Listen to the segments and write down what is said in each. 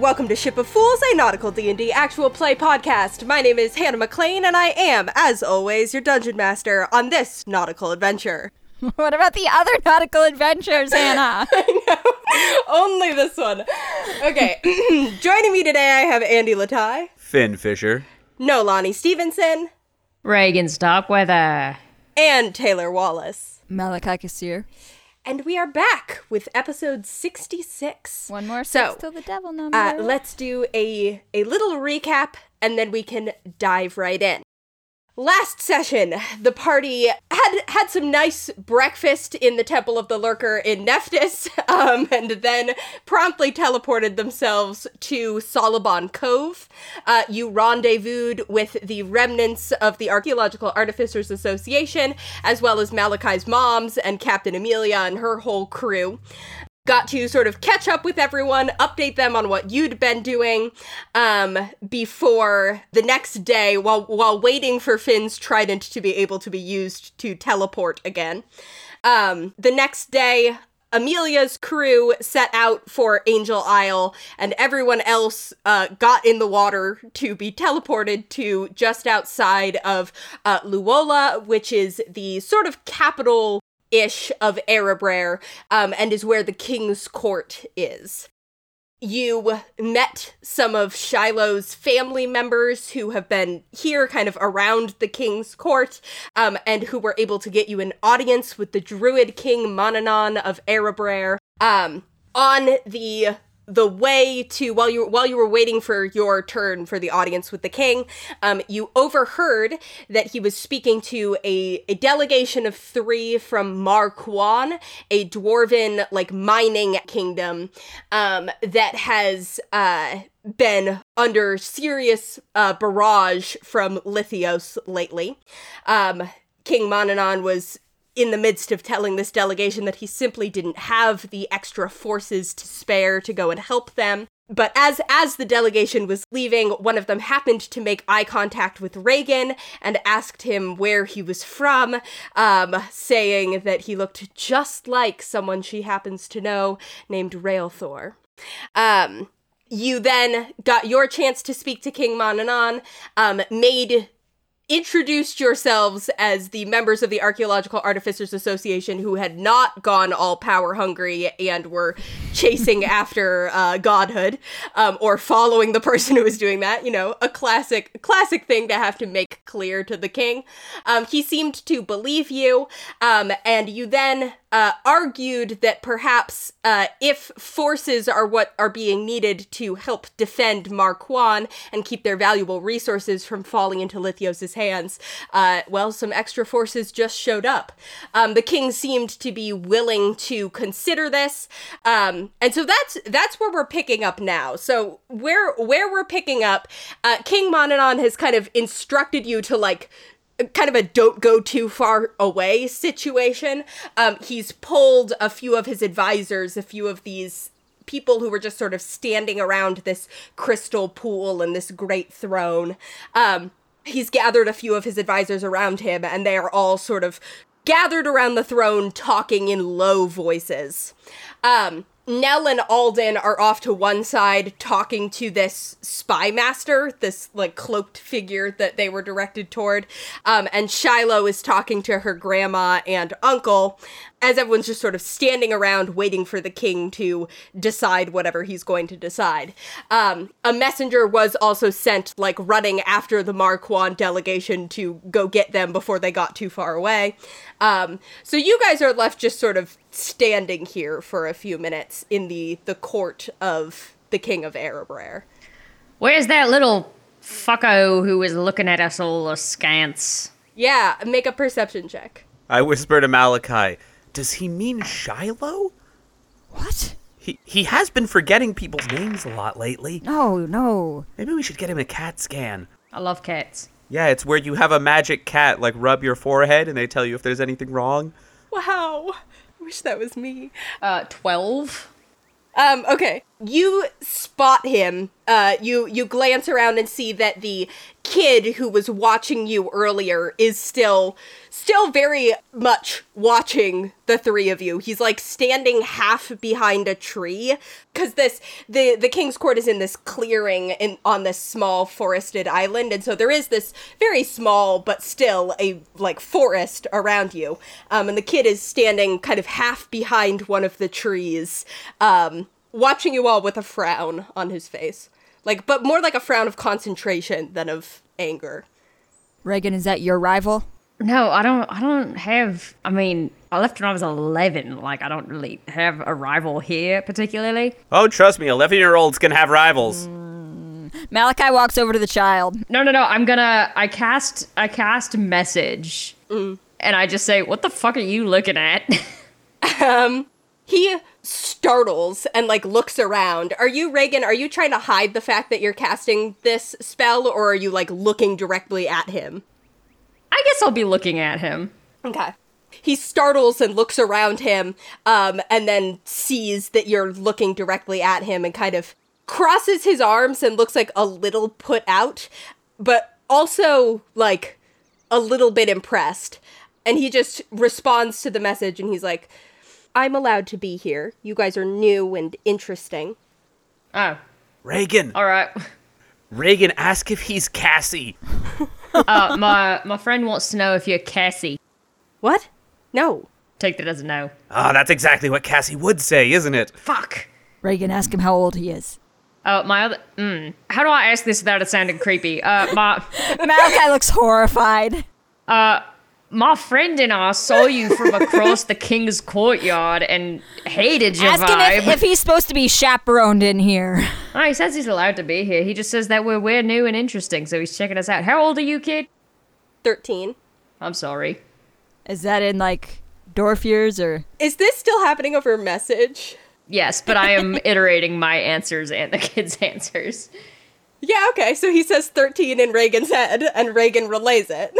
and welcome to Ship of Fools, a nautical D&D actual play podcast. My name is Hannah McLean, and I am, as always, your dungeon master on this nautical adventure. What about the other nautical adventures, Hannah? Only this one. Okay, joining me today, I have Andy Latai, Fin Fisher. No, Lonnie Stevenson, Regin Starkweather. and Taylor Wallace. Malachi Kassir. And we are back with episode 66. One more So, till the devil number. Uh, let's do a a little recap and then we can dive right in. Last session, the party had had some nice breakfast in the Temple of the Lurker in Nephthys, um, and then promptly teleported themselves to Solobon Cove. Uh, you rendezvoused with the remnants of the Archaeological Artificers Association, as well as Malachi's moms and Captain Amelia and her whole crew got to sort of catch up with everyone, update them on what you'd been doing um, before the next day, while while waiting for Fin's trident to be able to be used to teleport again. Um, the next day. Amelia's crew set out for Angel Isle, and everyone else uh, got in the water to be teleported to just outside of uh, Luola, which is the sort of capital ish of Erebraer, um, and is where the king's court is. You met some of Shiloh's family members who have been here kind of around the king's court, um, and who were able to get you an audience with the druid king Monanon of Erebraer. Um, on the the way to while you while you were waiting for your turn for the audience with the king, um, you overheard that he was speaking to a, a delegation of three from Mar Cuan, a dwarven like mining kingdom um, that has uh, been under serious uh, barrage from Lithyos lately. Um, King Monanon was in the midst of telling this delegation that he simply didn't have the extra forces to spare to go and help them. But as as the delegation was leaving, one of them happened to make eye contact with Regin and asked him where he was from, um, saying that he looked just like someone she happens to know named Railthor. Um, you then got your chance to speak to King Monanon, um, made introduced yourselves as the members of the Archaeological Artificers Association who had not gone all power hungry and were chasing after uh, godhood um, or following the person who was doing that. You know, a classic classic thing to have to make clear to the king. Um, he seemed to believe you, um, and you then uh, argued that perhaps uh, if forces are what are being needed to help defend Mar Cuan and keep their valuable resources from falling into Lithyos' hands, uh, well, some extra forces just showed up. Um, the king seemed to be willing to consider this, um, and so that's that's where we're picking up now. So where where we're picking up, uh, King Monanon has kind of instructed you to like kind of a don't go too far away situation. Um, he's pulled a few of his advisors, a few of these people who were just sort of standing around this crystal pool and this great throne. Um, he's gathered a few of his advisors around him, and they are all sort of gathered around the throne talking in low voices. Um, Nell and Alden are off to one side talking to this spy master, this like cloaked figure that they were directed toward. Um, and Shiloh is talking to her grandma and uncle as everyone's just sort of standing around waiting for the king to decide whatever he's going to decide. Um, a messenger was also sent, like running after the Mar Cuan delegation to go get them before they got too far away. Um, so you guys are left just sort of standing here for a few minutes in the the court of the king of Erebraer. Where's that little fucko who was looking at us all askance? Yeah, make a perception check. I whisper to Malachi, does he mean Shiloh? What? He he has been forgetting people's names a lot lately. No, no. Maybe we should get him a cat scan. I love cats. Yeah, it's where you have a magic cat like rub your forehead and they tell you if there's anything wrong. Wow, I wish that was me. Uh, 12? Um, okay. you spot him. Uh, you you glance around and see that the kid who was watching you earlier is still still very much watching the three of you. He's like standing half behind a tree because this the the king's court is in this clearing in on this small forested island, and so there is this very small but still a like forest around you. Um, and the kid is standing kind of half behind one of the trees. Um, watching you all with a frown on his face. Like, but more like a frown of concentration than of anger. Regin, is that your rival? No, I don't. I don't have. I mean, I left when I was eleven. Like, I don't really have a rival here particularly. Oh, trust me, 11 year olds can have rivals. Malachi walks over to the child. No, no, no. I'm gonna. I cast. I cast message, and I just say, "What the fuck are you looking at?" Um, he startles and like looks around. Are you Regin? Are you trying to hide the fact that you're casting this spell, or are you like looking directly at him? I guess I'll be looking at him. Okay. He startles and looks around him, um, and then sees that you're looking directly at him and kind of crosses his arms and looks like a little put out, but also like a little bit impressed. And he just responds to the message and he's like, I'm allowed to be here. You guys are new and interesting. Oh, Regin, all right. Regin, ask if he's Cassie. Uh, my my friend wants to know if you're Cassie. What? No. Take that as a no. Ah, that's exactly what Cassie would say, isn't it? Fuck. Regin, ask him how old he is. Uh, my other. Mm, how do I ask this without it sounding creepy? Uh, my Malachi looks horrified. My friend and I saw you from across the king's courtyard and hated your Ask vibe. him if, if he's supposed to be chaperoned in here. Oh, he says he's allowed to be here. He just says that we're we're new and interesting, so he's checking us out. How old are you, kid? 13. I'm sorry. Is that in like dwarf years or? Is this still happening over message? Yes, but I am iterating my answers and the kid's answers. Yeah, okay. So he says 13 in Regin's head, and Regin relays it.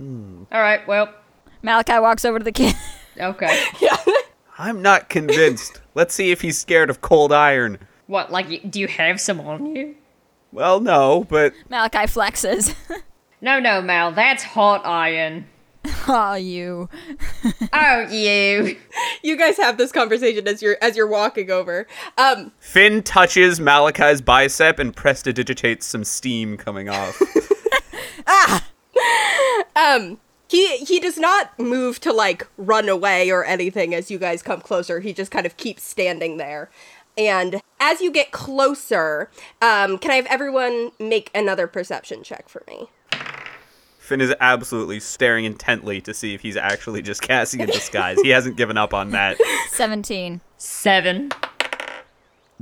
All right. Well. Malachi walks over to the kid. Okay. yeah. I'm not convinced. Let's see if he's scared of cold iron. What? Like, do you have some on you? Well, no, but Malachi flexes. No, no, Mal. That's hot iron. oh, you. Oh, you. You guys have this conversation as you're as you're walking over. Um, Fin touches Malachi's bicep and prestidigitates some steam coming off. He he does not move to like run away or anything as you guys come closer. He just kind of keeps standing there. And as you get closer, um, can I have everyone make another perception check for me? Fin is absolutely staring intently to see if he's actually just Cassie in disguise. he hasn't given up on that. 17. Seven.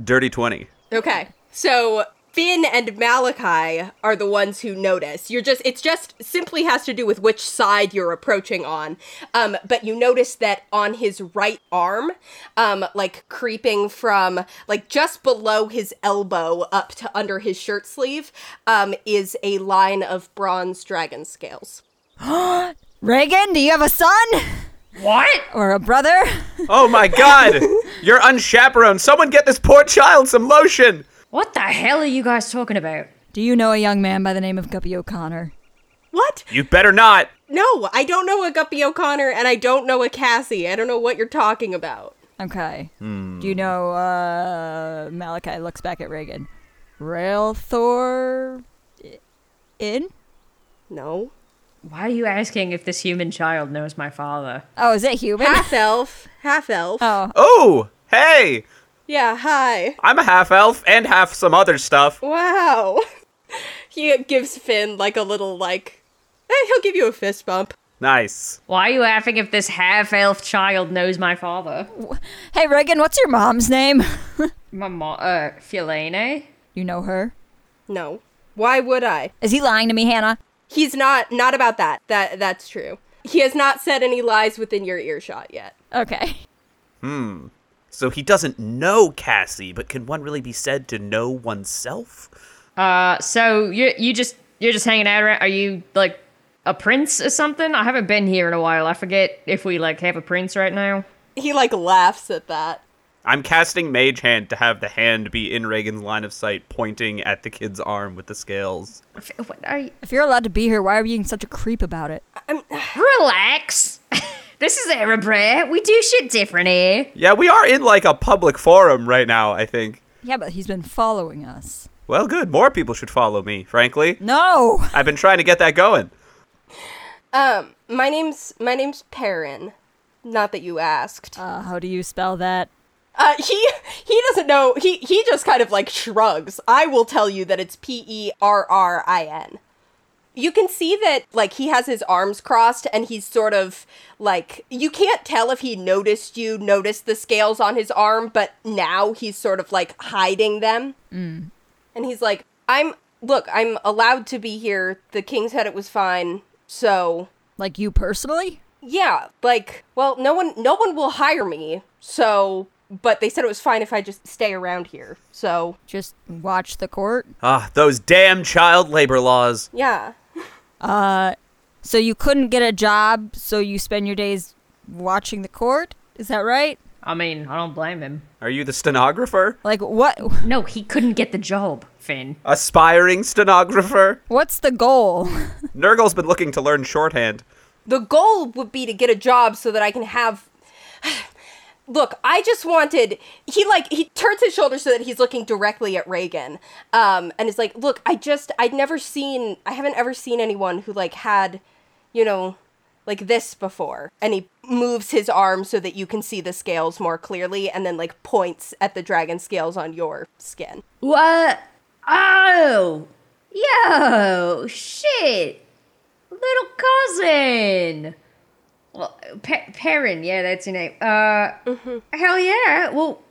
Dirty 20. Okay. So Fin and Malachi are the ones who notice. You're just it's just simply has to do with which side you're approaching on. Um, but you notice that on his right arm, um, like creeping from like just below his elbow up to under his shirt sleeve, um, is a line of bronze dragon scales. Regin, do you have a son? What? Or a brother? Oh my god! You're unchaperoned. Someone get this poor child some lotion! What the hell are you guys talking about? Do you know a young man by the name of Guppy O'Connor? What? You better not! No, I don't know a Guppy O'Connor and I don't know a Cassie. I don't know what you're talking about. Okay. Do you know, uh, Malachi looks back at Regin. Rail Thor. In? No. Why are you asking if this human child knows my father? Oh, is it human? Half elf. Half elf. oh. Oh! Hey! Yeah, hi. I'm a half elf and half some other stuff. Wow. He gives Fin like a little like eh, he'll give you a fist bump. Nice. Why are you asking if this half elf child knows my father? Hey, Regin, what's your mom's name? My mom, uh, Filene? you know her? No. Why would I? Is he lying to me, Hannah? He's not not about that. That that's true. He has not said any lies within your earshot yet. Okay. So he doesn't know Cassie, but can one really be said to know oneself? Uh, so you you just you're just hanging out around? Are you like a prince or something? I haven't been here in a while. I forget if we like have a prince right now. He like laughs at that. I'm casting Mage Hand to have the hand be in Regin's line of sight, pointing at the kid's arm with the scales. F- What are you? If you're allowed to be here, why are you being such a creep about it? Relax. this is Erebra. We do shit different here. Yeah, we are in like a public forum right now, I think. Yeah, but he's been following us. Well, good. More people should follow me, frankly. No! I've been trying to get that going. Um, my name's my name's Perrin. Not that you asked. Uh, how do you spell that? Uh, he he doesn't know. He he just kind of like shrugs. I will tell you that it's P E R R I N. You can see that like he has his arms crossed and he's sort of like you can't tell if he noticed you noticed the scales on his arm, but now he's sort of like hiding them. Mm. And he's like, "I'm look, I'm allowed to be here. The king said it was fine. So, Like you personally? yeah, like, well, no one no one will hire me. So, but they said it was fine if I just stay around here. So, Just watch the court? Ah, those damn child labor laws. yeah. Uh, so you couldn't get a job, so you spend your days watching the court? Is that right? I mean, I don't blame him. Are you the stenographer? Like what? No, he couldn't get the job, Fin. Aspiring stenographer? What's the goal? Nurgle's been looking to learn shorthand. The goal would be to get a job so that I can have Look, I just wanted he like he turns his shoulder so that he's looking directly at Regin. Um and is like, "Look, I just I'd never seen I haven't ever seen anyone who like had, you know, like this before." And he moves his arm so that you can see the scales more clearly and then like points at the dragon scales on your skin. What? Oh, yo, shit, little cousin. Well, Pe- Perrin, yeah, that's your name. Uh, hell yeah. Well,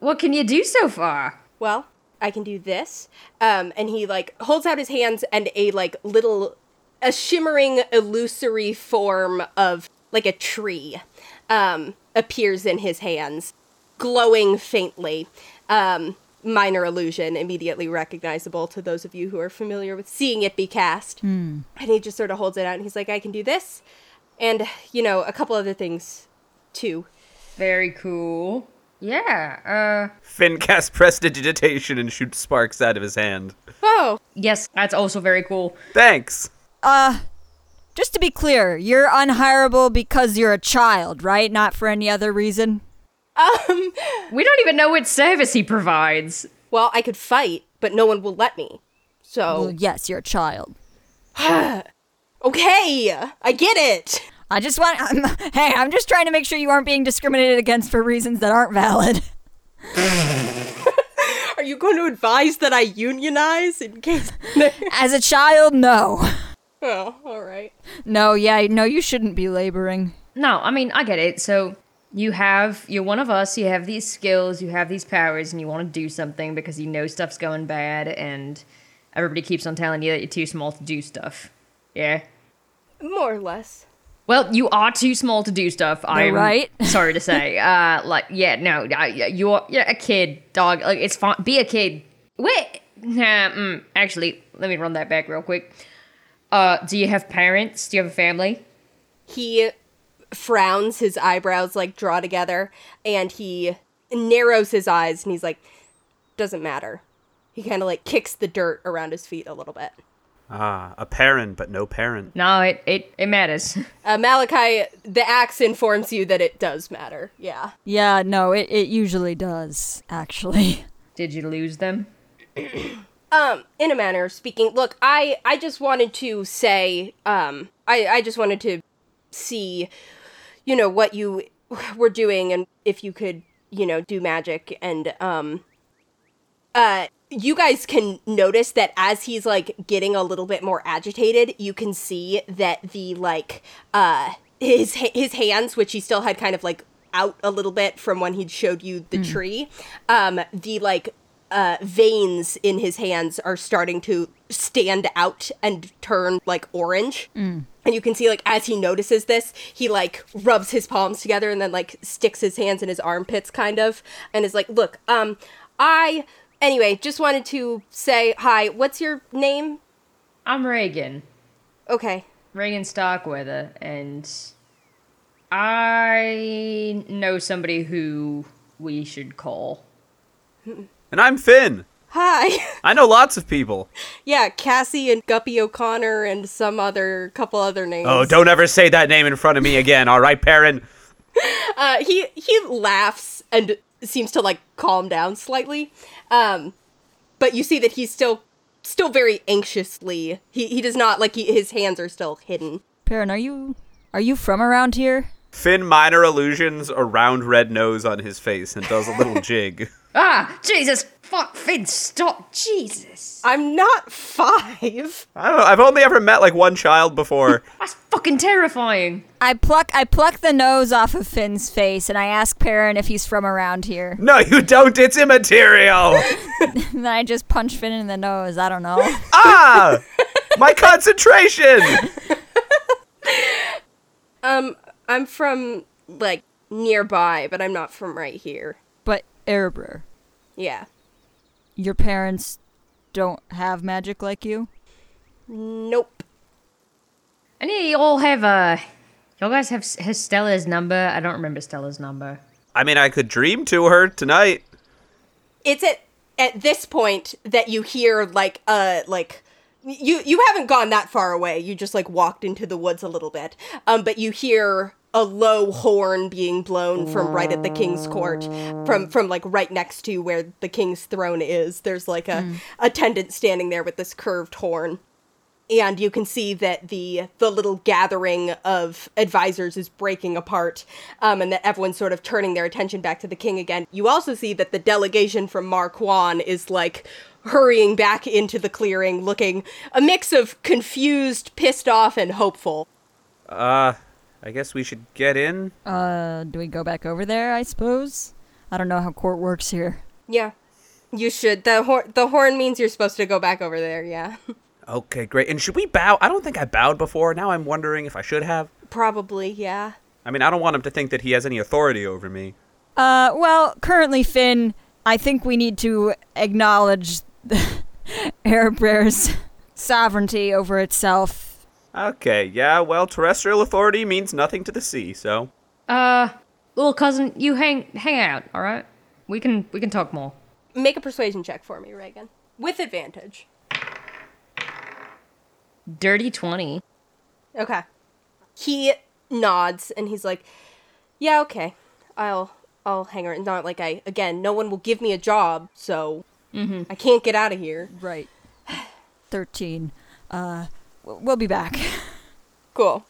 what can you do so far? well, I can do this. Um, and he like holds out his hands and a like little, a shimmering illusory form of like a tree, um, appears in his hands, glowing faintly. Um, minor illusion, immediately recognizable to those of you who are familiar with seeing it be cast. And he just sort of holds it out and he's like, I can do this. And, you know, a couple other things too. Very cool. Yeah. Uh, Fin casts prestidigitation and shoots sparks out of his hand. Oh, yes, that's also very cool. Thanks. Uh, just to be clear, you're unhireable because you're a child, right? Not for any other reason? um, We don't even know what service he provides. well, I could fight, but no one will let me. So. Well, yes, you're a child. Okay, I get it. I just want. hey, I'm just trying to make sure you aren't being discriminated against for reasons that aren't valid. Are you going to advise that I unionize in case? As a child, no. oh, all right. No, yeah, no, you shouldn't be laboring. No, I mean, I get it. So you have, you're one of us, you have these skills, you have these powers, and you want to do something because you know stuff's going bad, and everybody keeps on telling you that you're too small to do stuff. Yeah? More or less. Well, you are too small to do stuff. I'm right. sorry to say. Uh, like, yeah, no, I, you're you're a kid, dog. Like, it's fine. Be a kid. Wait. Nah, mm, actually, let me run that back real quick. Uh, do you have parents? Do you have a family? He frowns, his eyebrows like draw together, and he narrows his eyes and he's like, doesn't matter. He kind of like kicks the dirt around his feet a little bit. Ah, a parent, but no parent. No, it it, it matters. Uh, Malachi, the axe informs you that it does matter. Yeah. Yeah, no, it, it usually does, actually. Did you lose them? um in a manner of speaking look i i just wanted to say um i i just wanted to see you know what you were doing and if you could you know do magic and um uh you guys can notice that as he's like getting a little bit more agitated you can see that the like uh his his hands which he still had kind of like out a little bit from when he showed you the tree um the like uh veins in his hands are starting to stand out and turn like orange. And you can see like as he notices this he like rubs his palms together and then like sticks his hands in his armpits kind of and is like look um i anyway just wanted to say hi what's your name I'm Regin. okay Regin Starkweather, and I know somebody who we should call. And I'm Fin. Hi. I know lots of people. yeah, Cassie and Guppy O'Connor and some other couple other names. Oh, don't ever say that name in front of me again, all right, Perrin? Uh, he he laughs and seems to like calm down slightly. Um, but you see that he's still still very anxiously. He he does not like he, his hands are still hidden. Perrin, are you are you from around here? Fin minor illusions a round red nose on his face and does a little jig. Ah, Jesus, fuck, Fin, stop, Jesus. I'm not five. I don't know. I've only ever met like one child before. That's fucking terrifying. I pluck I pluck the nose off of Fin's face and I ask Perrin if he's from around here. no, you don't. It's immaterial. Then I just punch Fin in the nose. I don't know. ah, my concentration. Um, I'm from like nearby, but I'm not from right here. But Erebrer, Yeah. your parents don't have magic like you? Nope. And yeah, you all have, uh, y'all guys have, has Stella's number? I don't remember Stella's number. I mean, I could dream to her tonight. It's at at this point that you hear like uh like you you haven't gone that far away. You just like walked into the woods a little bit. Um, but you hear a low horn being blown from right at the king's court, from from like right next to where the king's throne is. There's like a attendant standing there with this curved horn. and you can see that the the little gathering of advisors is breaking apart um, and that everyone's sort of turning their attention back to the king again you also see that the delegation from mar cuan is like hurrying back into the clearing looking a mix of confused pissed off and hopeful Uh, I guess we should get in. Uh, do we go back over there, I suppose? I don't know how court works here. yeah you should the horn the horn means you're supposed to go back over there yeah Okay, great. And should we bow? I don't think I bowed before. Now I'm wondering if I should have. probably yeah I mean, I don't want him to think that he has any authority over me. Uh, well, currently, Fin, I think we need to acknowledge Erebrer's sovereignty over itself. Okay, yeah, well, terrestrial authority means nothing to the sea, so. Uh, little cousin, you hang hang out, all right? We can we can talk more. make a persuasion check for me regin with advantage Dirty twenty. Okay. He nods and he's like, "Yeah, okay. I'll I'll hang around. Not like I again. No one will give me a job, so I can't get out of here. Right. 13. Uh, w- we'll be back. Cool.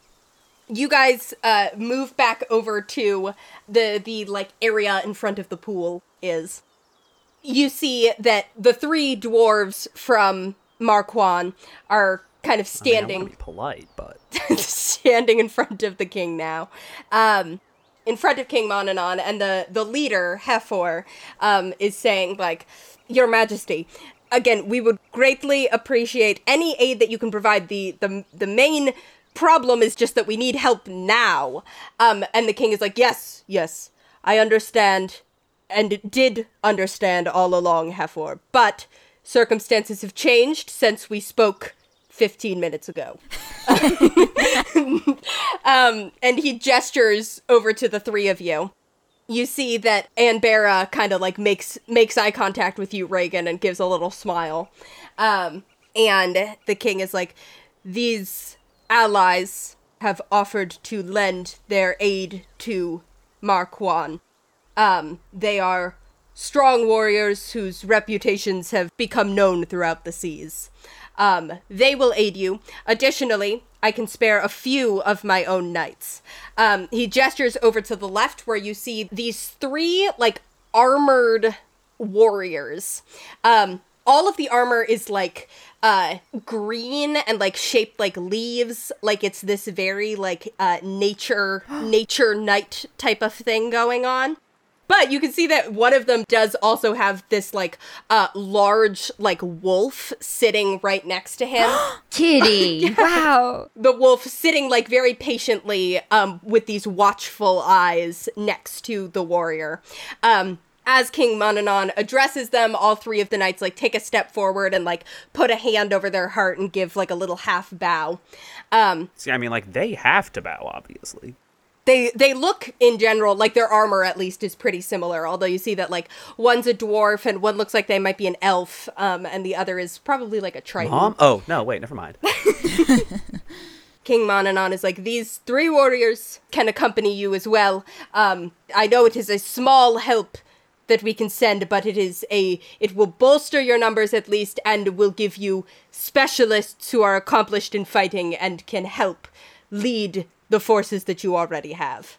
You guys uh, move back over to the the like area in front of the pool. Is you see that the three dwarves from Mar Cuan are kind of standing. polite, but. standing in front of the king now. Um, in front of King Monanon, and the, the leader, Hefor, um, is saying, like, Your Majesty, again, we would greatly appreciate any aid that you can provide. The, the, the main problem is just that we need help now. Um, and the king is like, Yes, yes, I understand, and did understand all along, Hefor, but circumstances have changed since we spoke 15 minutes ago. um, and he gestures over to the three of you. You see that Anbera kind of like makes makes eye contact with you, Regin, and gives a little smile. Um, and the king is like, "These allies have offered to lend their aid to Mar Cuan. Um, they are strong warriors whose reputations have become known throughout the seas. Um, they will aid you. Additionally, I can spare a few of my own knights. Um, he gestures over to the left where you see these three, like, armored warriors. Um, all of the armor is like uh green and like shaped like leaves like it's this very like uh nature nature night type of thing going on but you can see that one of them does also have this like uh large like wolf sitting right next to him Kitty. wow. the wolf sitting like very patiently um with these watchful eyes next to the warrior um as King Monanon addresses them, all three of the knights like take a step forward and like put a hand over their heart and give like a little half bow. Um, See, I mean, like, they have to bow, obviously. They they look in general like their armor at least is pretty similar although you see that like one's a dwarf and one looks like they might be an elf um, and the other is probably like a triton Mom? Oh, no, wait, never mind. king mananon is like these three warriors can accompany you as well um, i know it is a small help that we can send but it is a it will bolster your numbers at least and will give you specialists who are accomplished in fighting and can help lead the forces that you already have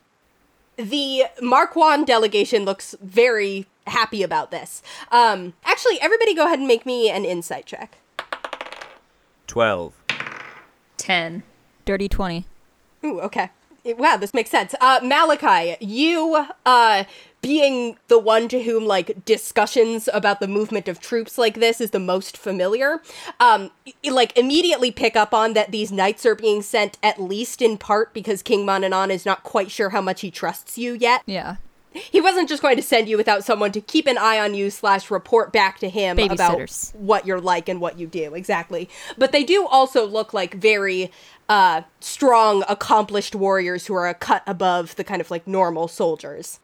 the Mark Mar Cuan delegation looks very happy about this. Um, actually, everybody go ahead and make me an insight check. 12. 10. Dirty 20. Ooh, okay. Wow, this makes sense. Uh, Malachi, you, uh, being the one to whom, like, discussions about the movement of troops like this is the most familiar, um, like, immediately pick up on that these knights are being sent at least in part because King Mananon is not quite sure how much he trusts you yet. Yeah. he wasn't just going to send you without someone to keep an eye on you slash report back to him about what you're like and what you do exactly but they do also look like very uh strong accomplished warriors who are a cut above the kind of like normal soldiers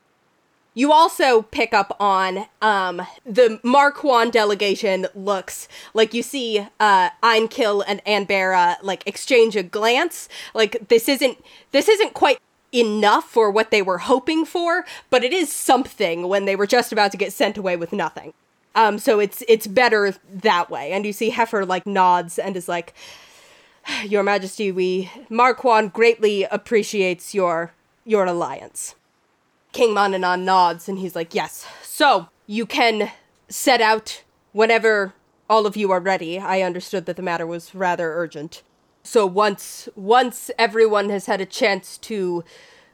you also pick up on um, the Mar Cuan delegation looks like you see uh, Einkill and Anbera like exchange a glance. Like this isn't this isn't quite enough for what they were hoping for, but it is something when they were just about to get sent away with nothing. Um, so it's it's better that way. And you see Hefor like nods and is like, "Your Majesty, we Mar Cuan greatly appreciates your your alliance." King Mananon nods and he's like, Yes. So, you can set out whenever all of you are ready. I understood that the matter was rather urgent. So once once everyone has had a chance to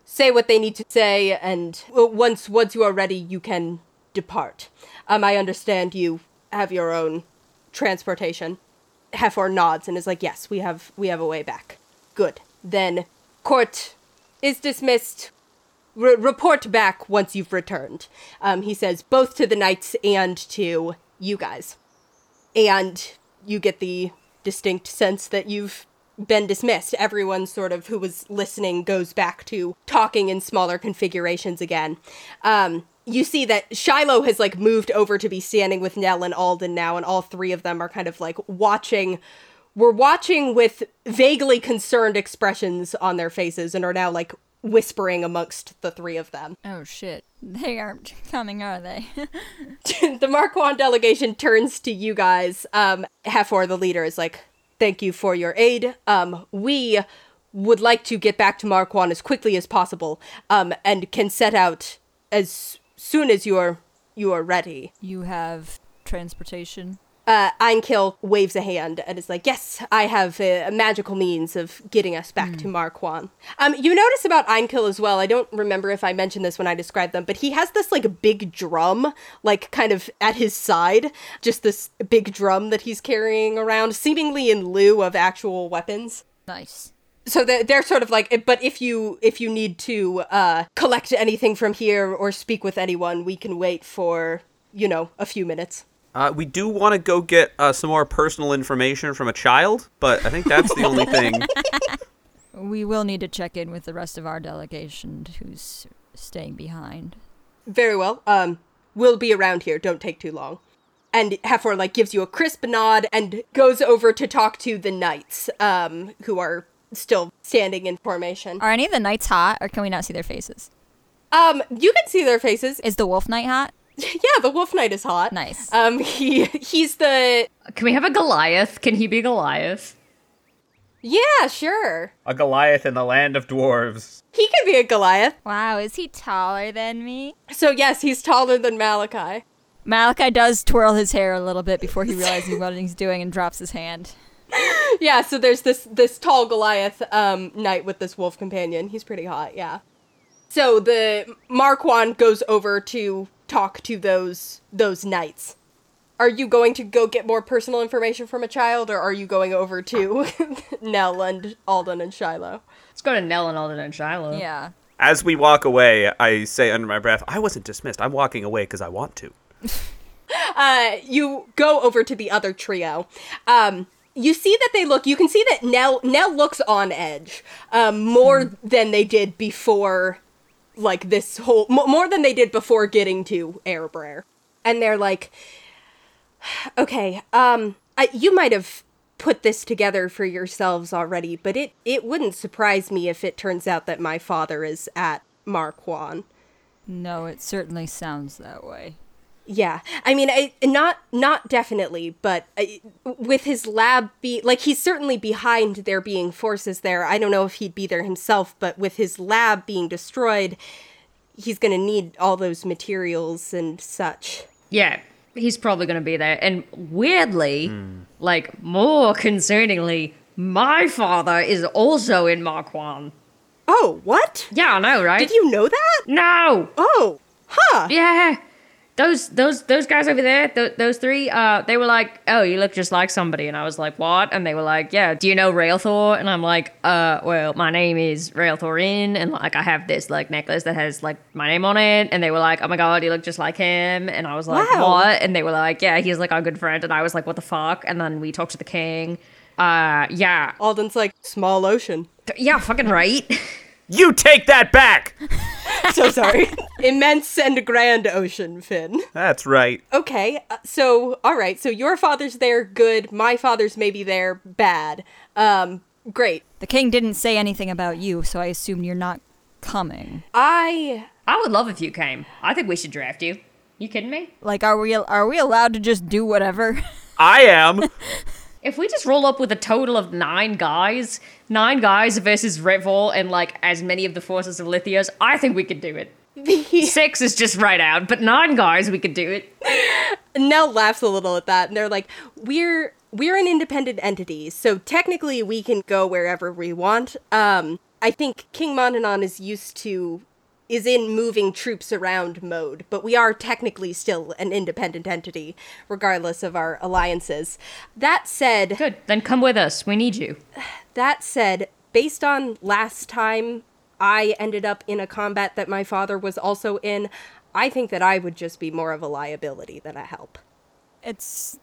say what they need to say and once once you are ready you can depart. Um I understand you have your own transportation. Hefor nods and is like, "Yes, we have we have a way back." Good. Then court is dismissed re- report back once you've returned. Um, he says both to the knights and to you guys. And you get the distinct sense that you've been dismissed. Everyone sort of who was listening goes back to talking in smaller configurations again. Um, you see that Shiloh has like moved over to be standing with Nell and Alden now, and all three of them are kind of like watching. We're watching with vaguely concerned expressions on their faces and are now like whispering amongst the three of them. Oh shit. They aren't coming, are they? the Mar Cuan delegation turns to you guys. Um, Hefor, the leader, is like, "Thank you for your aid. Um, we would like to get back to Mar Cuan as quickly as possible. Um, and can set out as soon as you are you are ready." you have transportation. Uh, Einkill waves a hand and is like, "Yes, I have a, a magical means of getting us back to Mar Cuan." Um, you notice about Einkill as well. I don't remember if I mentioned this when I described them, but he has this like big drum, like kind of at his side, just this big drum that he's carrying around, seemingly in lieu of actual weapons. Nice. So they're, they're sort of like, but if you if you need to uh, collect anything from here or speak with anyone, we can wait for you know a few minutes. Uh, we do want to go get uh, some more personal information from a child, but I think that's the only thing. We will need to check in with the rest of our delegation who's staying behind. Very well. Um, we'll be around here. Don't take too long. And Hefor like gives you a crisp nod and goes over to talk to the knights, um, who are still standing in formation. Are any of the knights hot, or can we not see their faces? Um, you can see their faces. Is the wolf knight hot? yeah, the wolf knight is hot. Nice. Um, he he's the Can we have a Goliath? Can he be Goliath? yeah, sure. a Goliath in the land of dwarves. He could be a Goliath. Wow, is he taller than me? So yes, he's taller than Malachi. Malachi does twirl his hair a little bit before he realizes what he's doing and drops his hand. Yeah, so there's this this tall Goliath um knight with this wolf companion. He's pretty hot, yeah. So the Mar Cuan goes over to talk to those those knights. Are you going to go get more personal information from a child, or are you going over to Nell and Alden and Shiloh? Let's go to Nell and Alden and Shiloh. Yeah. As we walk away, I say under my breath, I wasn't dismissed. I'm walking away because I want to. uh, you go over to the other trio. Um, you see that they look you can see that Nell Nell looks on edge um, more than they did before like this whole more than they did before getting to Airbrer. And they're like okay, um I, you might have put this together for yourselves already, but it it wouldn't surprise me if it turns out that my father is at Mar Cuan. No, it certainly sounds that way. Yeah, I mean, I, not not definitely, but I, with his lab be like he's certainly behind there being forces there. I don't know if he'd be there himself, but with his lab being destroyed, he's gonna need all those materials and such. Yeah, he's probably going to be there. And weirdly, hmm. like more concerningly, my father is also in Mar Cuan. Oh, what? Yeah, I know, right? Did you know that? No. Oh, huh? Yeah. Those those those guys over there, th- those three, uh, they were like, "Oh, you look just like somebody," and I was like, "What?" And they were like, "Yeah, do you know Railthor?" And I'm like, "Uh, well, my name is Railthorin, and like I have this like necklace that has like my name on it." And they were like, "Oh my god, you look just like him," and I was like, Wow. "What?" And they were like, "Yeah, he's like our good friend," and I was like, "What the fuck?" And then we talked to the king. Uh, yeah, Alden's like small ocean. yeah, fucking right. You take that back. So sorry. Immense and grand ocean, Fin. That's right. Okay, uh, so all right, so your father's there, good. My father's maybe there, bad. Um, great. The king didn't say anything about you, so I assume you're not coming. I I would love if you came. I think we should draft you. You kidding me? Like, are we are we allowed to just do whatever? I am. If we just roll up with a total of nine guys, nine guys versus Revol and like as many of the forces of Lithyos, I think we could do it. Six is just right out, but nine guys, we could do it. Nell laughs a little at that, and they're like, "We're we're an independent entity, so technically we can go wherever we want." Um, I think King Mondanon is used to is in moving troops around mode, but we are technically still an independent entity, regardless of our alliances. That said, Good. Then come with us. We need you. That said, based on last time I ended up in a combat that my father was also in, I think that I would just be more of a liability than a help. it's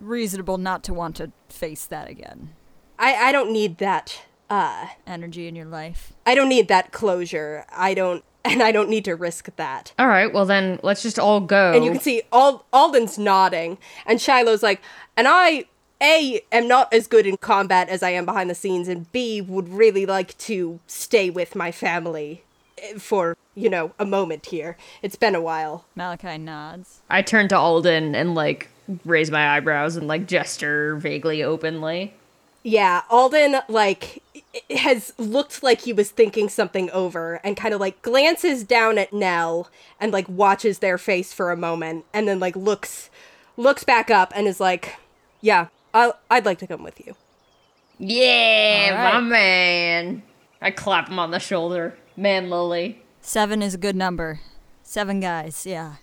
reasonable not to want to face that again. I, I don't need that uh Energy in your life. I don't need that closure. I don't and I don't need to risk that. All right. Well, then let's just all go. And you can see Ald- Alden's nodding, and Shiloh's like, and I A am not as good in combat as I am behind the scenes, and B would really like to stay with my family eh, for, you know, a moment here. It's been a while. Malachi nods. I turn to Alden and like raise my eyebrows and like gesture vaguely openly. Yeah, Alden like i- has looked like he was thinking something over and kind of like glances down at Nell and like watches their face for a moment and then like looks looks back up and is like, "Yeah, I I'd like to come with you." Yeah, All right. my man. I clap him on the shoulder. Man, Lily. Seven is a good number. Seven guys, yeah.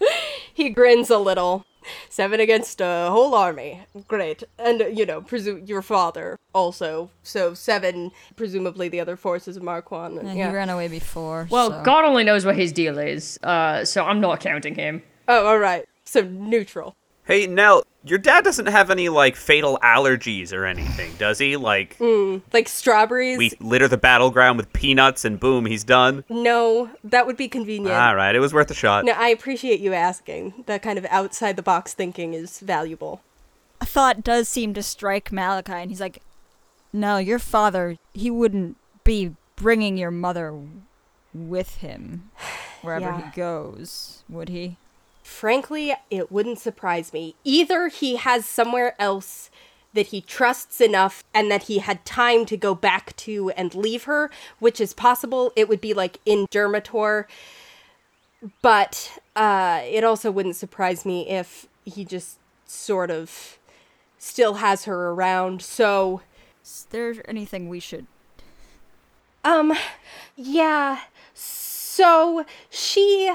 He grins a little. Seven against a whole army. Great. And, uh, you know, presume your father also. So seven, presumably the other forces of Mar Cuan. Yeah, And, He ran away before. Well, so- God only knows what his deal is, uh, so I'm not counting him. Oh, all right. So neutral. Hey, Nell, your dad doesn't have any like fatal allergies or anything, does he? Like hmm, Like strawberries? we litter the battleground with peanuts and boom, he's done. No, that would be convenient. All right, it was worth a shot. No, I appreciate you asking. That kind of outside the box thinking is valuable. a thought does seem to strike Malachi, and he's like, "No, your father, he wouldn't be bringing your mother with him wherever Yeah. he goes, would he?" Frankly, it wouldn't surprise me. Either he has somewhere else that he trusts enough and that he had time to go back to and leave her, which is possible. It would be like in Dermator. But uh, it also wouldn't surprise me if he just sort of still has her around. So, Is there anything we should? Um, yeah. So she,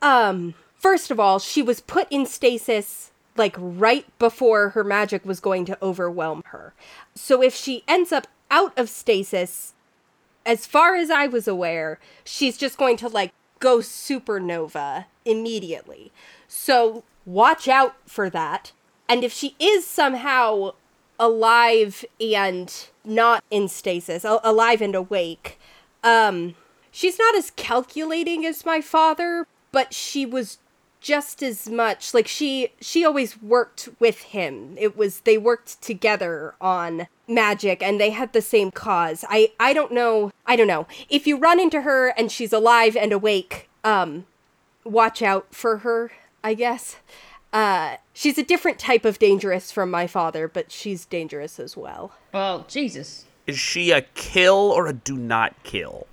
um, first of all, she was put in stasis like right before her magic was going to overwhelm her. So if she ends up out of stasis, as far as I was aware, she's just going to like go supernova immediately. So watch out for that. And if she is somehow alive and not in stasis, alive and awake. Um, she's not as calculating as my father, but she was just as much like she she always worked with him. It was they worked together on magic and they had the same cause. I i don't know i don't know. If you run into her and she's alive and awake um watch out for her i guess. Uh she's a different type of dangerous from my father but she's dangerous as well. Well, Jesus. Is she a kill or a do not kill?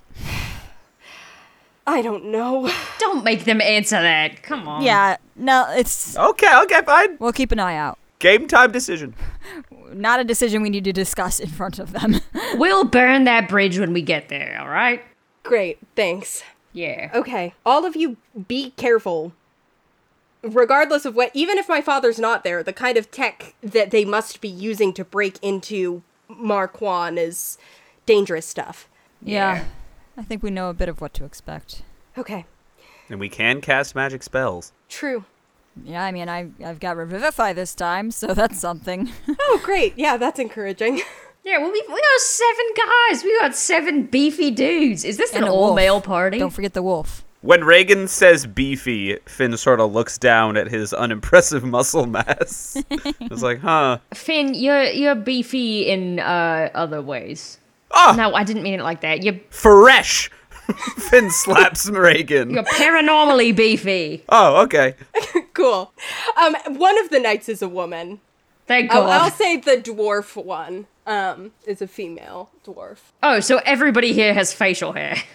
I don't know Don't make them answer that. Come on. Yeah, no, it's. Okay, okay, fine. We'll keep an eye out. Game time decision. Not a decision we need to discuss in front of them. We'll burn that bridge when we get there, all right? great thanks Yeah. Okay, all of you be careful. Regardless of what, even if my father's not there, the kind of tech that they must be using to break into Mar Cuan is dangerous stuff. yeah. I think we know a bit of what to expect. Okay, And we can cast magic spells. true. Yeah, I mean, I, I've got Revivify this time, so that's something. Oh, great. Yeah, that's encouraging. Yeah, well, we, we got seven guys. We got seven beefy dudes. Is this And an all male party? Don't forget the wolf. When Regin says beefy, Fin sort of looks down at his unimpressive muscle mass. it's like, huh. Fin, you're you're beefy in uh, other ways. Ah, No, I didn't mean it like that. You're fresh. Fin slaps Regin. you're paranormally beefy. Oh, okay. cool. Um, one of the knights is a woman. Thank Oh, God. I'll say the dwarf one um, is a female dwarf. oh, so everybody here has facial hair.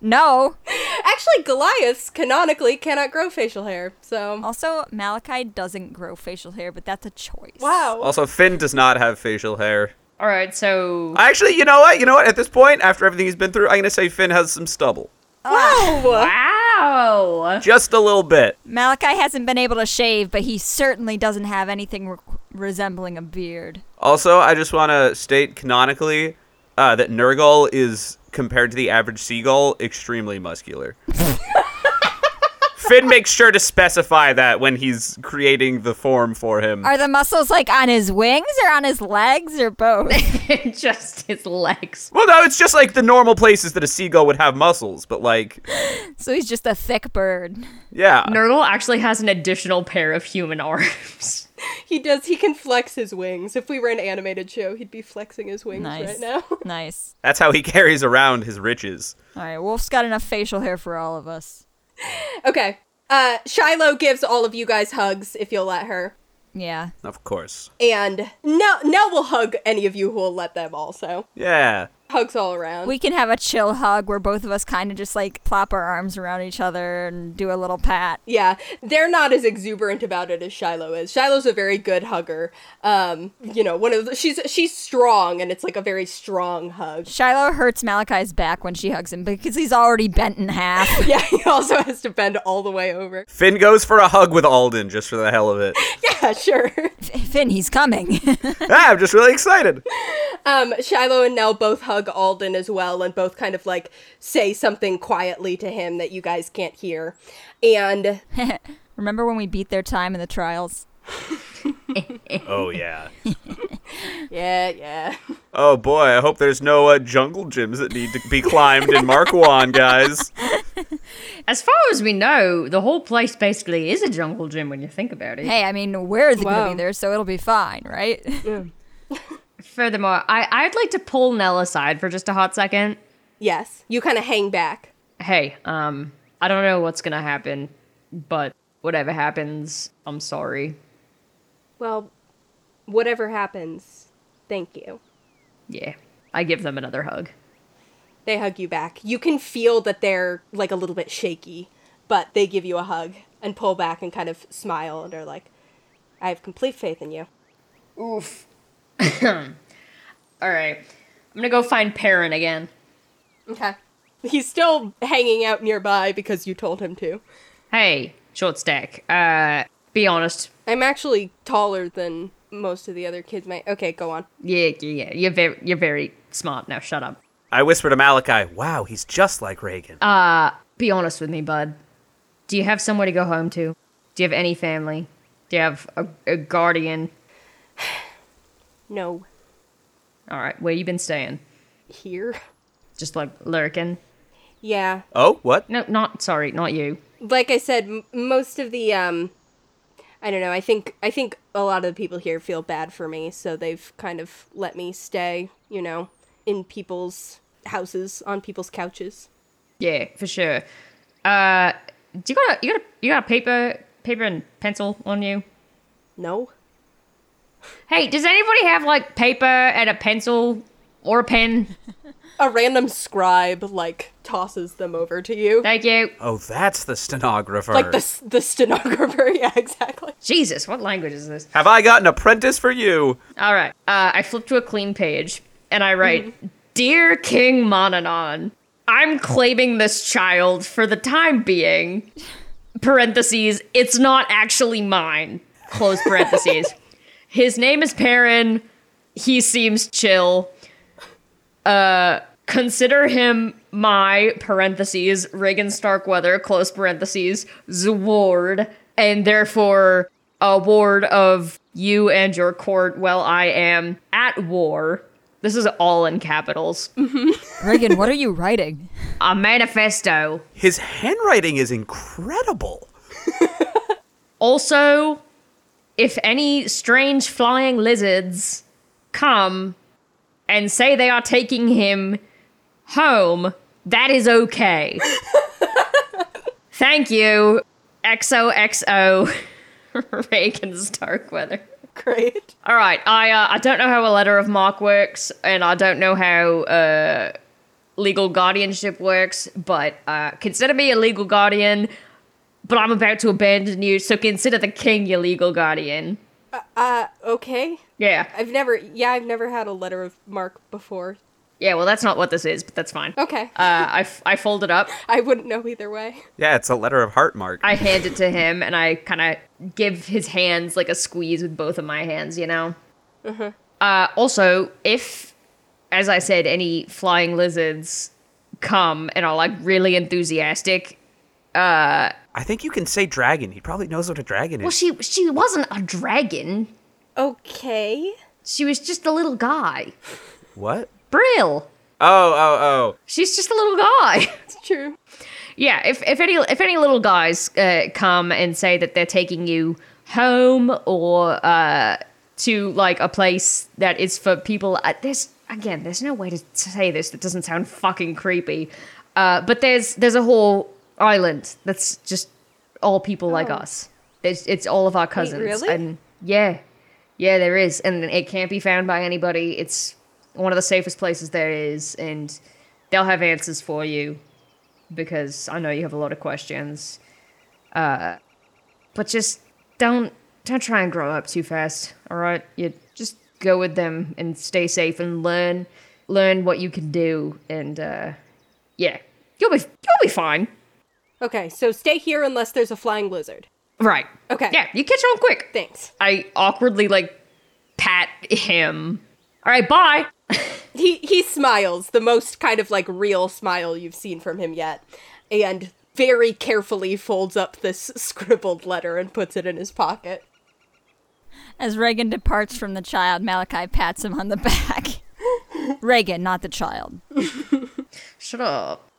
No! Actually, Goliaths canonically cannot grow facial hair, so. Also, Malachi doesn't grow facial hair, but that's a choice. Wow. Also, Fin does not have facial hair. All right, so Actually, you know what? You know what? At this point, after everything he's been through, I'm gonna say Fin has some stubble. Wow. wow. Just a little bit. Malachi hasn't been able to shave, but he certainly doesn't have anything re- resembling a beard. Also, I just want to state canonically uh, that Nurgle is, compared to the average seagull, extremely muscular. Fin makes sure to specify that when he's creating the form for him. Are the muscles like on his wings or on his legs or both? Just his legs. well, no, it's just like the normal places that a seagull would have muscles, but like, so he's just a thick bird. yeah. Nurgle actually has an additional pair of human arms. He does. He can flex his wings. If we were an animated show, he'd be flexing his wings Nice. right now. Nice. That's how he carries around his riches. All right, Wolf's got enough facial hair for all of us. Okay. Uh, Shiloh gives all of you guys hugs if you'll let her, Yeah. Of course. and Nell Nell will hug any of you who will let them. Also, Yeah. Hugs all around. We can have a chill hug where both of us kind of just like plop our arms around each other and do a little pat. yeah, they're not as exuberant about it as Shiloh is. Shiloh's a very good hugger. Um, you know, one of the, she's she's strong, and it's like a very strong hug. Shiloh hurts Malachi's back when she hugs him because he's already bent in half. Yeah, he also has to bend all the way over. Fin goes for a hug with Alden just for the hell of it. Yeah, sure. Fin, he's coming. ah, I'm just really excited. Um, Shiloh and Nell both hug Alden as well, and both kind of like say something quietly to him that you guys can't hear. And Remember when we beat their time in the trials? Oh, yeah. yeah, yeah. Oh boy, I hope there's no uh, jungle gyms that need to be climbed in Mar Cuan, guys. As far as we know, the whole place basically is a jungle gym when you think about it. Hey, I mean, we're the gonna be there, so it'll be fine, right? Furthermore, I, I'd like to pull Nell aside for just a hot second. Yes, you kind of hang back. Hey, um, I don't know what's gonna happen, but whatever happens, I'm sorry. Well, whatever happens, thank you. Yeah. I give them another hug. They hug you back. You can feel that they're like a little bit shaky, but they give you a hug and pull back and kind of smile and are like, I have complete faith in you. Oof. Alright. I'm gonna go find Perrin again. Okay. He's still hanging out nearby because you told him to. Hey, short stack. Uh, be honest. I'm actually taller than most of the other kids. My okay, go on. Yeah, yeah, yeah. You're very, you're very smart. Now shut up. I whisper to Malachi, wow, he's just like Regin. Uh, be honest with me, bud. Do you have somewhere to go home to? Do you have any family? Do you have a, a guardian? No. All right, where you been staying? Here. Just like lurking? Yeah. Oh, what? No, not sorry, not you. Like I said, m- most of the um I don't know. I think I think a lot of the people here feel bad for me, so they've kind of let me stay, you know, in people's houses, on people's couches. Yeah, for sure. Uh, do you got a you got a you got a paper paper and pencil on you? No. Hey, does anybody have like paper and a pencil or a pen? A random scribe like tosses them over to you. Thank you. Oh, that's the stenographer. like the the stenographer. Yeah, exactly. Jesus, what language is this? Have I got an apprentice for you? All right. Uh, I flip to a clean page and I write, "Dear King Mononon, I'm claiming this child for the time being." Parentheses. It's not actually mine. Close parentheses. His name is Perrin. He seems chill. Uh, consider him my parentheses Regin Starkweather close parentheses Zward, and therefore a ward of you and your court Well, I am at war. This is all in capitals. Regin, what are you writing? A manifesto. His handwriting is incredible. Also, if any strange flying lizards come and say they are taking him home, that is okay. Thank you, XOXO Regin Starkweather. Great. All right, I uh, I don't know how a letter of mark works, and I don't know how uh, legal guardianship works, but uh, consider me a legal guardian. But I'm about to abandon you, so consider the king your legal guardian. Uh, okay. Yeah, I've never, yeah, I've never had a letter of mark before. yeah. Well, that's not what this is, but that's fine. Okay. Uh, I, f- I fold it up. I wouldn't know either way. Yeah, it's a letter of heart mark. I hand it to him, and I kind of give his hands like a squeeze with both of my hands. You know. Uh, also, if, as I said, any flying lizards come and are like really enthusiastic, I think you can say dragon. He probably knows what a dragon is. well, she she wasn't a dragon. Okay. She was just a little guy. what? Brill. Oh, oh, oh. She's just a little guy. It's true. Yeah, if, if any if any little guys uh, come and say that they're taking you home or uh, to like a place that is for people, uh, there's again, there's no way to say this that doesn't sound fucking creepy. Uh, but there's there's a whole island that's just all people like Oh. us. It's it's all of our cousins, really? and yeah, yeah, there is, and it can't be found by anybody. It's one of the safest places there is, and they'll have answers for you because I know you have a lot of questions. Uh, but just don't don't try and grow up too fast. All right, you just go with them and stay safe and learn learn what you can do, and uh, yeah, you'll be you'll be fine. Okay, so stay here unless there's a flying lizard. Right. Okay. Yeah, you catch on quick. Thanks. I awkwardly like pat him. All right, bye. He he smiles, the most kind of like real smile you've seen from him yet, and very carefully folds up this scribbled letter and puts it in his pocket. As Regin departs from the child, Malachi pats him on the back. Regin, not the child. Shut up.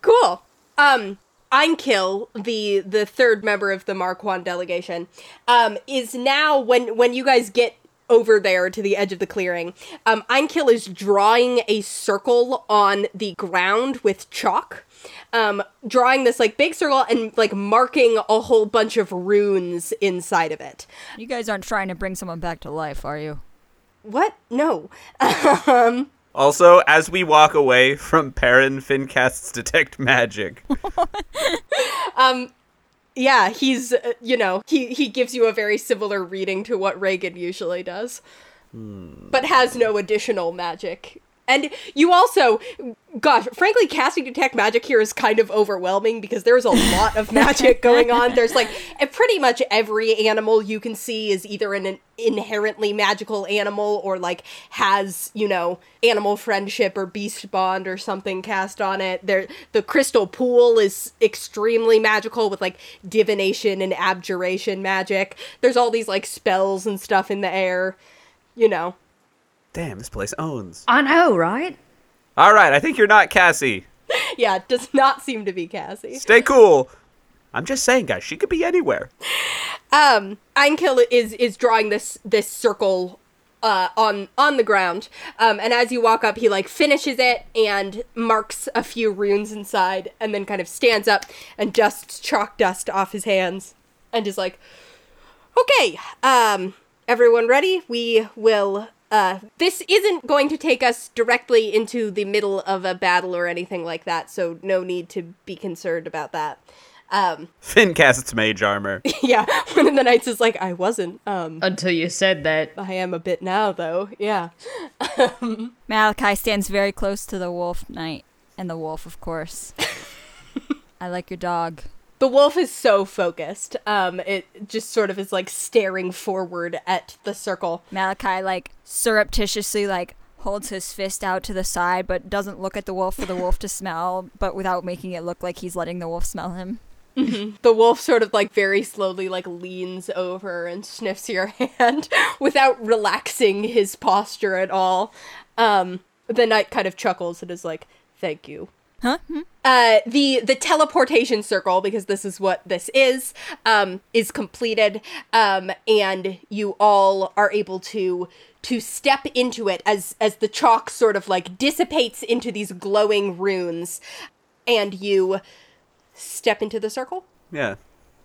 Cool. Um, Einkill, the the third member of the Mar Cuan delegation, um, is now when when you guys get over there to the edge of the clearing, um, Einkill is drawing a circle on the ground with chalk. Um, drawing this like big circle and like marking a whole bunch of runes inside of it. You guys aren't trying to bring someone back to life, are you? What? No. Also, as we walk away from Perrin, Fin casts Detect Magic. Yeah, he's uh, you know he he gives you a very similar reading to what Regin usually does, but has no additional magic. And you also, gosh, frankly, casting detect magic here is kind of overwhelming because there's a lot of magic going on. There's like eh, pretty much every animal you can see is either an inherently magical animal or like has you know animal friendship or beast bond or something cast on it. There, the crystal pool is extremely magical with like divination and abjuration magic. There's all these like spells and stuff in the air you know. Damn, this place owns. I know, right? All right, I think you're not Cassie. Yeah, it does not seem to be Cassie. Stay cool. I'm just saying, guys, she could be anywhere. um Einkill is is drawing this this circle uh on on the ground um and as you walk up he like finishes it and marks a few runes inside and then kind of stands up and dusts chalk dust off his hands and is like okay um everyone ready we will uh this isn't going to take us directly into the middle of a battle or anything like that so no need to be concerned about that um Fin casts mage armor. yeah one of the knights is like i wasn't um Until you said that. I am a bit now, though. Yeah. Malachi stands very close to the wolf knight, and the wolf, of course. I like your dog. The wolf is so focused. Um, it just sort of is like staring forward at the circle. Malachi like surreptitiously like holds his fist out to the side, but doesn't look at the wolf for the wolf to smell, but without making it look like he's letting the wolf smell him. The wolf sort of like very slowly like leans over and sniffs your hand without relaxing his posture at all. Um, the knight kind of chuckles and is like, "Thank you." Huh? Hmm? uh, the the teleportation circle because this is what this is um, is completed um, and you all are able to to step into it as as the chalk sort of like dissipates into these glowing runes and you step into the circle Yeah.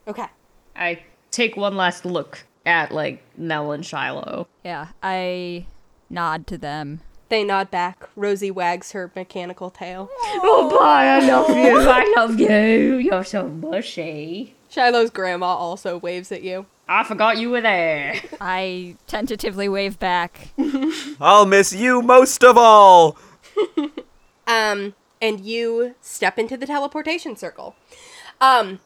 okay I take one last look at like Nell and Shiloh. Yeah, I nod to them. They nod back rosie wags her mechanical tail Oh boy, I love you. I love you. You're so mushy. shiloh's grandma also waves at you I forgot you were there. I tentatively wave back. I'll miss you most of all. um, and you step into the teleportation circle. Um,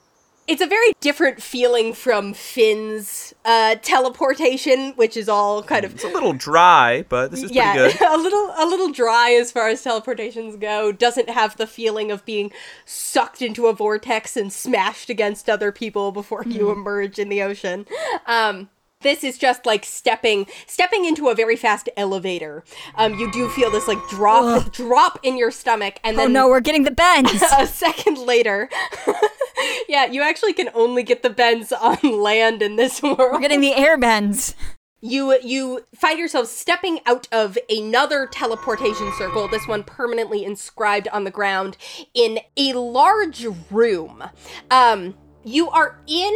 it's a very different feeling from Fin's uh, teleportation, which is all kind of It's a little dry, but this is yeah, pretty good. a little a little dry as far as teleportations go. Doesn't have the feeling of being sucked into a vortex and smashed against other people before you emerge in the ocean. Um, this is just like stepping stepping into a very fast elevator. Um, you do feel this like drop drop in your stomach, and Oh then no, we're getting the bends! a second later, yeah, you actually can only get the bends on land in this world we're getting the air bends. you you find yourself stepping out of another teleportation circle this one permanently inscribed on the ground in a large room um you are in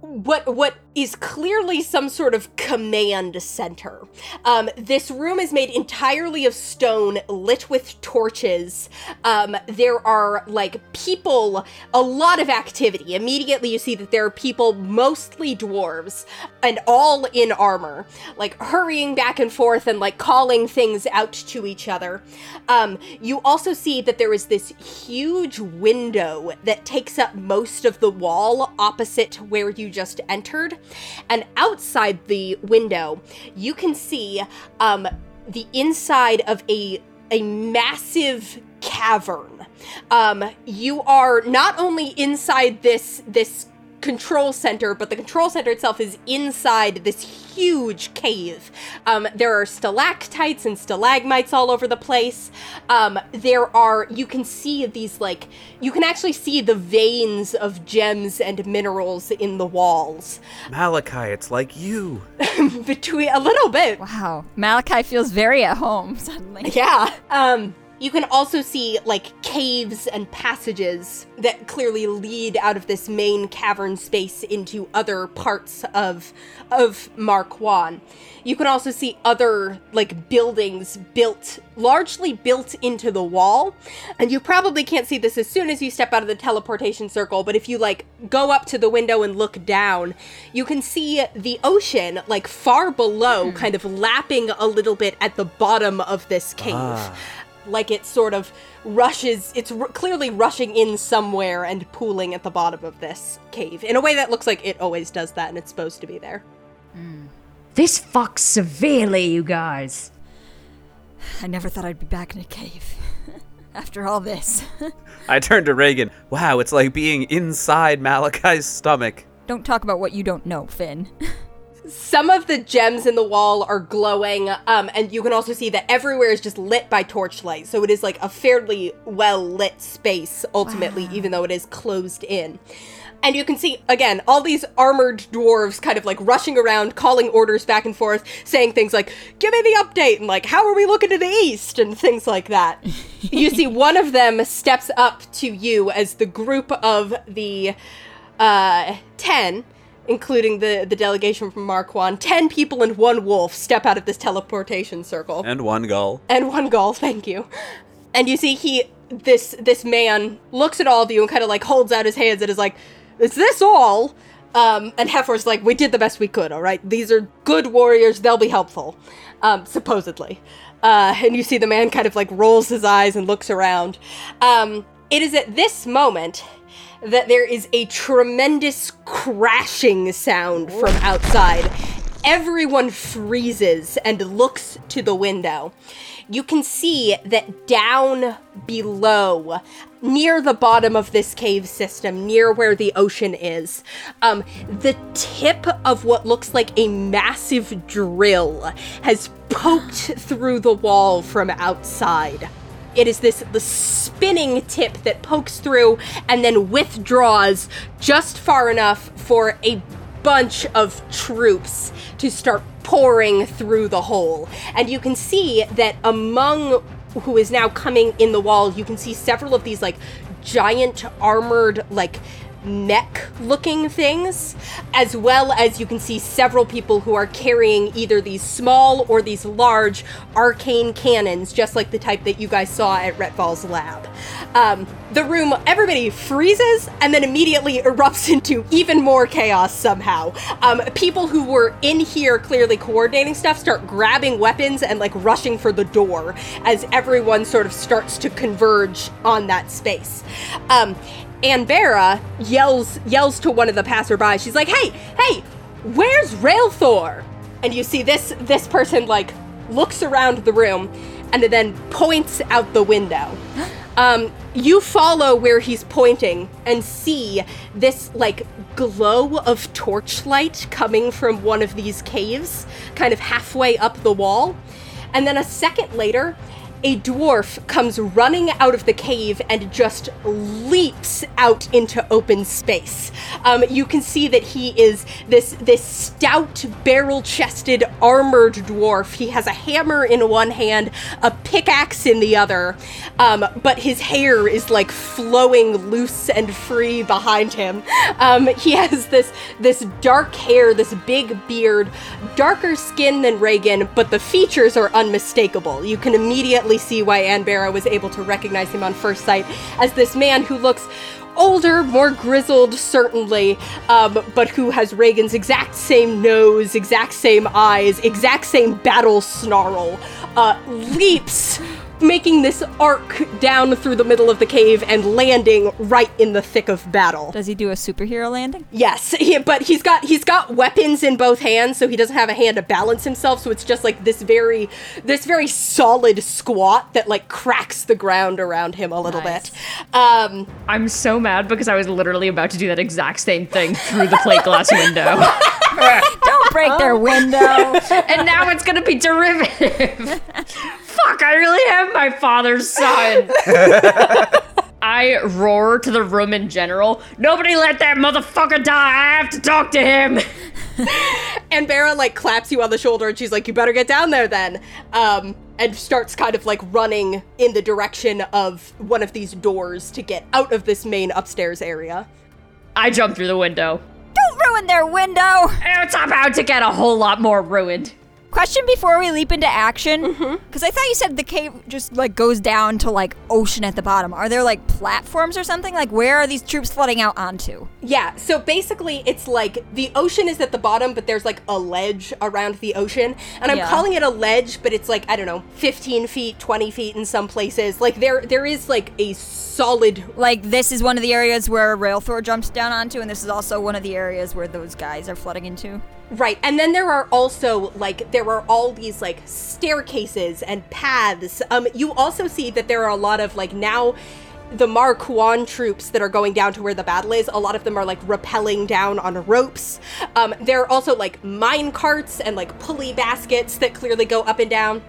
what what is clearly some sort of command center. Um, this room is made entirely of stone, lit with torches. Um, there are like people, a lot of activity. Immediately, you see that there are people, mostly dwarves, and all in armor, like hurrying back and forth and like calling things out to each other. Um, you also see that there is this huge window that takes up most of the wall opposite where you just entered. And outside the window, you can see um, the inside of a a massive cavern. Um, you are not only inside this this control center, but the control center itself is inside this huge cave. Um, there are stalactites and stalagmites all over the place. Um, there are, you can see these like, you can actually see the veins of gems and minerals in the walls. Malachi, it's like you. Between a little bit, Wow. Malachi feels very at home suddenly. Yeah. Um you can also see like caves and passages that clearly lead out of this main cavern space into other parts of of Mar Cuan. You can also see other like buildings built largely built into the wall. And you probably can't see this as soon as you step out of the teleportation circle, but if you like go up to the window and look down, you can see the ocean like far below hmm. kind of lapping a little bit at the bottom of this cave ah. Like it sort of rushes it's r- clearly rushing in somewhere and pooling at the bottom of this cave in a way that looks like it always does that and it's supposed to be there hmm. This fucks severely, you guys. I never thought I'd be back in a cave. After all this. I turned to Regin. Wow, it's like being inside Malachi's stomach. don't talk about what you don't know, Fin. some of the gems in the wall are glowing, um, and you can also see that everywhere is just lit by torchlight. So it is like a fairly well lit space, ultimately, even though it is closed in. And you can see, again, all these armored dwarves kind of like rushing around, calling orders back and forth, saying things like, Give me the update, and like, How are we looking to the east? and things like that. you see, one of them steps up to you as the group of the uh, 10 including the, the delegation from Mar Cuan, 10 people and one wolf step out of this teleportation circle. And one gull. And one gull, thank you. And you see he this this man looks at all of you and kind of like holds out his hands and is like, Is this all? Um, and Hefor's like, We did the best we could, alright? These are good warriors, they'll be helpful. Um, supposedly. Uh, and you see the man kind of like rolls his eyes and looks around. Um, it is at this moment that there is a tremendous crashing sound from outside. Everyone freezes and looks to the window. You can see that down below, near the bottom of this cave system, near where the ocean is, um, the tip of what looks like a massive drill has poked through the wall from outside it is this the spinning tip that pokes through and then withdraws just far enough for a bunch of troops to start pouring through the hole. And you can see that among who is now coming in the wall, you can see several of these like giant armored like neck looking things, as well as you can see several people who are carrying either these small or these large arcane cannons, just like the type that you guys saw at Retval's lab. Um, the room, everybody freezes and then immediately erupts into even more chaos somehow. Um, people who were in here clearly coordinating stuff start grabbing weapons and like rushing for the door as everyone sort of starts to converge on that space. Um, Anbera yells yells to one of the passerby. She's like, "Hey, hey, where's Railthor?" And you see this this person like looks around the room and then points out the window. Um, you follow where he's pointing and see this like glow of torchlight coming from one of these caves, kind of halfway up the wall. And then a second later, a dwarf comes running out of the cave and just leaps out into open space. Um, you can see that he is this this stout, barrel-chested, armored dwarf. He has a hammer in one hand, a pickaxe in the other, um, but his hair is like flowing loose and free behind him. Um, he has this this dark hair, this big beard, darker skin than Regin, but the features are unmistakable. You can immediately see why Anbera was able to recognize him on first sight as this man who looks older, more grizzled, certainly, um, but who has Regin's exact same nose, exact same eyes, exact same battle snarl, uh, leaps making this arc down through the middle of the cave and landing right in the thick of battle. Does he do a superhero landing? Yes, he, but he's got he's got weapons in both hands, so he doesn't have a hand to balance himself. So it's just like this very this very solid squat that like cracks the ground around him a little Nice. bit. Um, I'm so mad because I was literally about to do that exact same thing through the plate glass window. Don't break their window. and now it's gonna be derivative. Fuck, I really am my father's son. I roar to the room in general. Nobody let that motherfucker die. I have to talk to him. Anbera like claps you on the shoulder and she's like, "You better get down there then." Um, and starts kind of like running in the direction of one of these doors to get out of this main upstairs area. I jump through the window. Don't ruin their window. It's about to get a whole lot more ruined. Question before we leap into action, mm-hmm. because I thought you said the cave just like goes down to like ocean at the bottom. Are there like platforms or something? Like where are these troops flooding out onto? Yeah, so basically it's like the ocean is at the bottom, but there's like a ledge around the ocean. And I'm Yeah. calling it a ledge, but it's like, I don't know, 15 feet, 20 feet in some places. Like there there is like a solid Like this is one of the areas where Railthor jumps down onto, and this is also one of the areas where those guys are flooding into. Right, and then there are also like there are all these like staircases and paths. Um, you also see that there are a lot of like now the Mar Cuan troops that are going down to where the battle is, a lot of them are like rappelling down on ropes. Um, there are also like mine carts and like pulley baskets that clearly go up and down.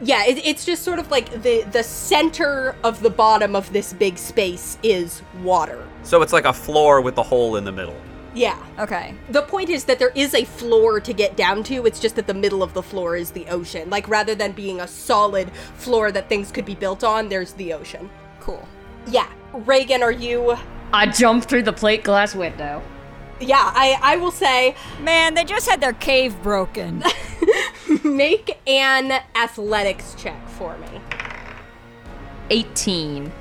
Yeah, it, it's just sort of like the the center of the bottom of this big space is water. So it's like a floor with a hole in the middle. Yeah. Okay. The point is that there is a floor to get down to. It's just that the middle of the floor is the ocean. Like rather than being a solid floor that things could be built on, there's the ocean. Cool. Yeah. Regin, are you I jump through the plate glass window. Yeah, I I will say Man, they just had their cave broken. make an athletics check for me. 18.